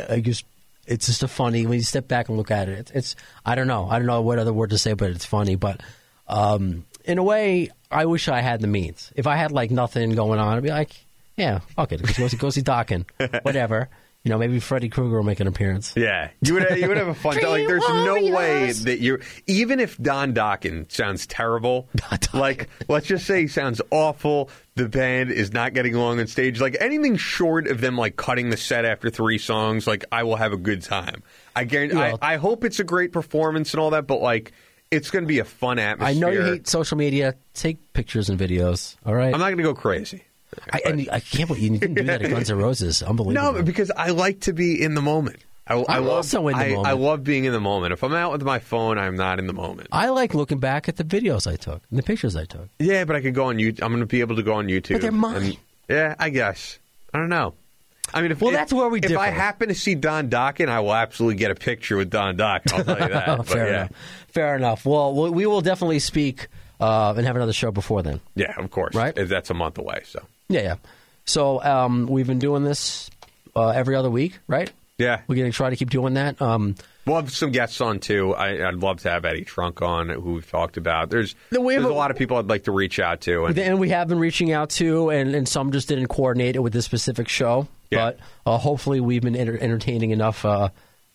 I just, it's just a funny when you step back and look at it. It's, it's I don't know, I don't know what other word to say, but it's funny. But um, in a way, I wish I had the means. If I had like nothing going on, I'd be like, yeah, fuck it, go see, go see Dokken, <laughs> whatever. You know, maybe Freddy Krueger will make an appearance. Yeah, you would you would have a fun <laughs> time. Like, there's no way that you're even if Don Dokken sounds terrible. <laughs> like, let's just say he sounds awful. The band is not getting along on stage. Like anything short of them like cutting the set after three songs, like I will have a good time. I guarantee. Well- I, I hope it's a great performance and all that, but like it's going to be a fun atmosphere. I know you hate social media. Take pictures and videos. All right. I'm not going to go crazy. I, and I can't believe you didn't do that at Guns N' Roses. Unbelievable. No, because I like to be in the moment. I, I love, also in the I, moment. I love being in the moment. If I'm out with my phone, I'm not in the moment. I like looking back at the videos I took and the pictures I took. Yeah, but I could go on YouTube. I'm going to be able to go on YouTube. But they're mine. and- yeah, I guess. I don't know. I mean, if Well, if- that's where we If differ. I happen to see Don Dokken, I will absolutely get a picture with Don Dokken. I'll tell you <laughs> that. But Fair yeah, enough. Fair enough. Well, we we will definitely speak uh, and have another show before then. yeah, of course. Right? That's a month away. So Yeah, yeah. So um, we've been doing this uh, every other week, right? yeah, We're going to try to keep doing that. Um, we'll have some guests on too. I, I'd love to have Eddie Trunk on, who we've talked about. There's there's a- a lot of people I'd like to reach out to, and and we have been reaching out to, and, and some just didn't coordinate it with this specific show. Yeah. But uh, hopefully, we've been enter- entertaining enough uh,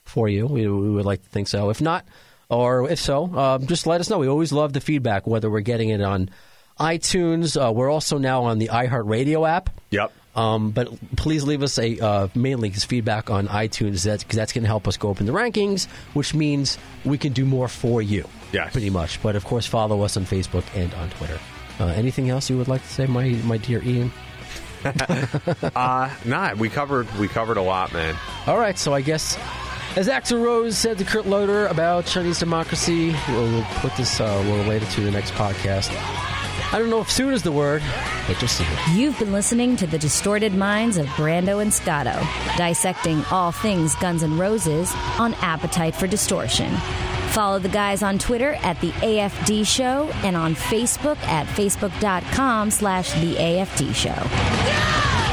for you. We, we would like to think so. If not, or if so, uh, just let us know. We always love the feedback, whether we're getting it on iTunes. Uh, we're also now on the iHeartRadio app. yep. Um, but please leave us a uh, mainly feedback on iTunes. That's because that's going to help us go up in the rankings, which means we can do more for you. Yes. pretty much. But of course, follow us on Facebook and on Twitter. Uh, anything else you would like to say, my my dear Ian? <laughs> Uh, nah, we covered we covered a lot, man. All right, so I guess as Axl Rose said to Kurt Loder about Chinese democracy, we'll, we'll put this uh, we'll relate it to the next podcast. I don't know if soon is the word, but you'll see. You've been listening to the distorted minds of Brando and Scotto, dissecting all things Guns N' Roses on Appetite for Distortion. Follow the guys on Twitter at the AFD Show and on Facebook at facebook.com slash the AFD Show. Thanks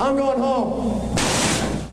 I'm going home.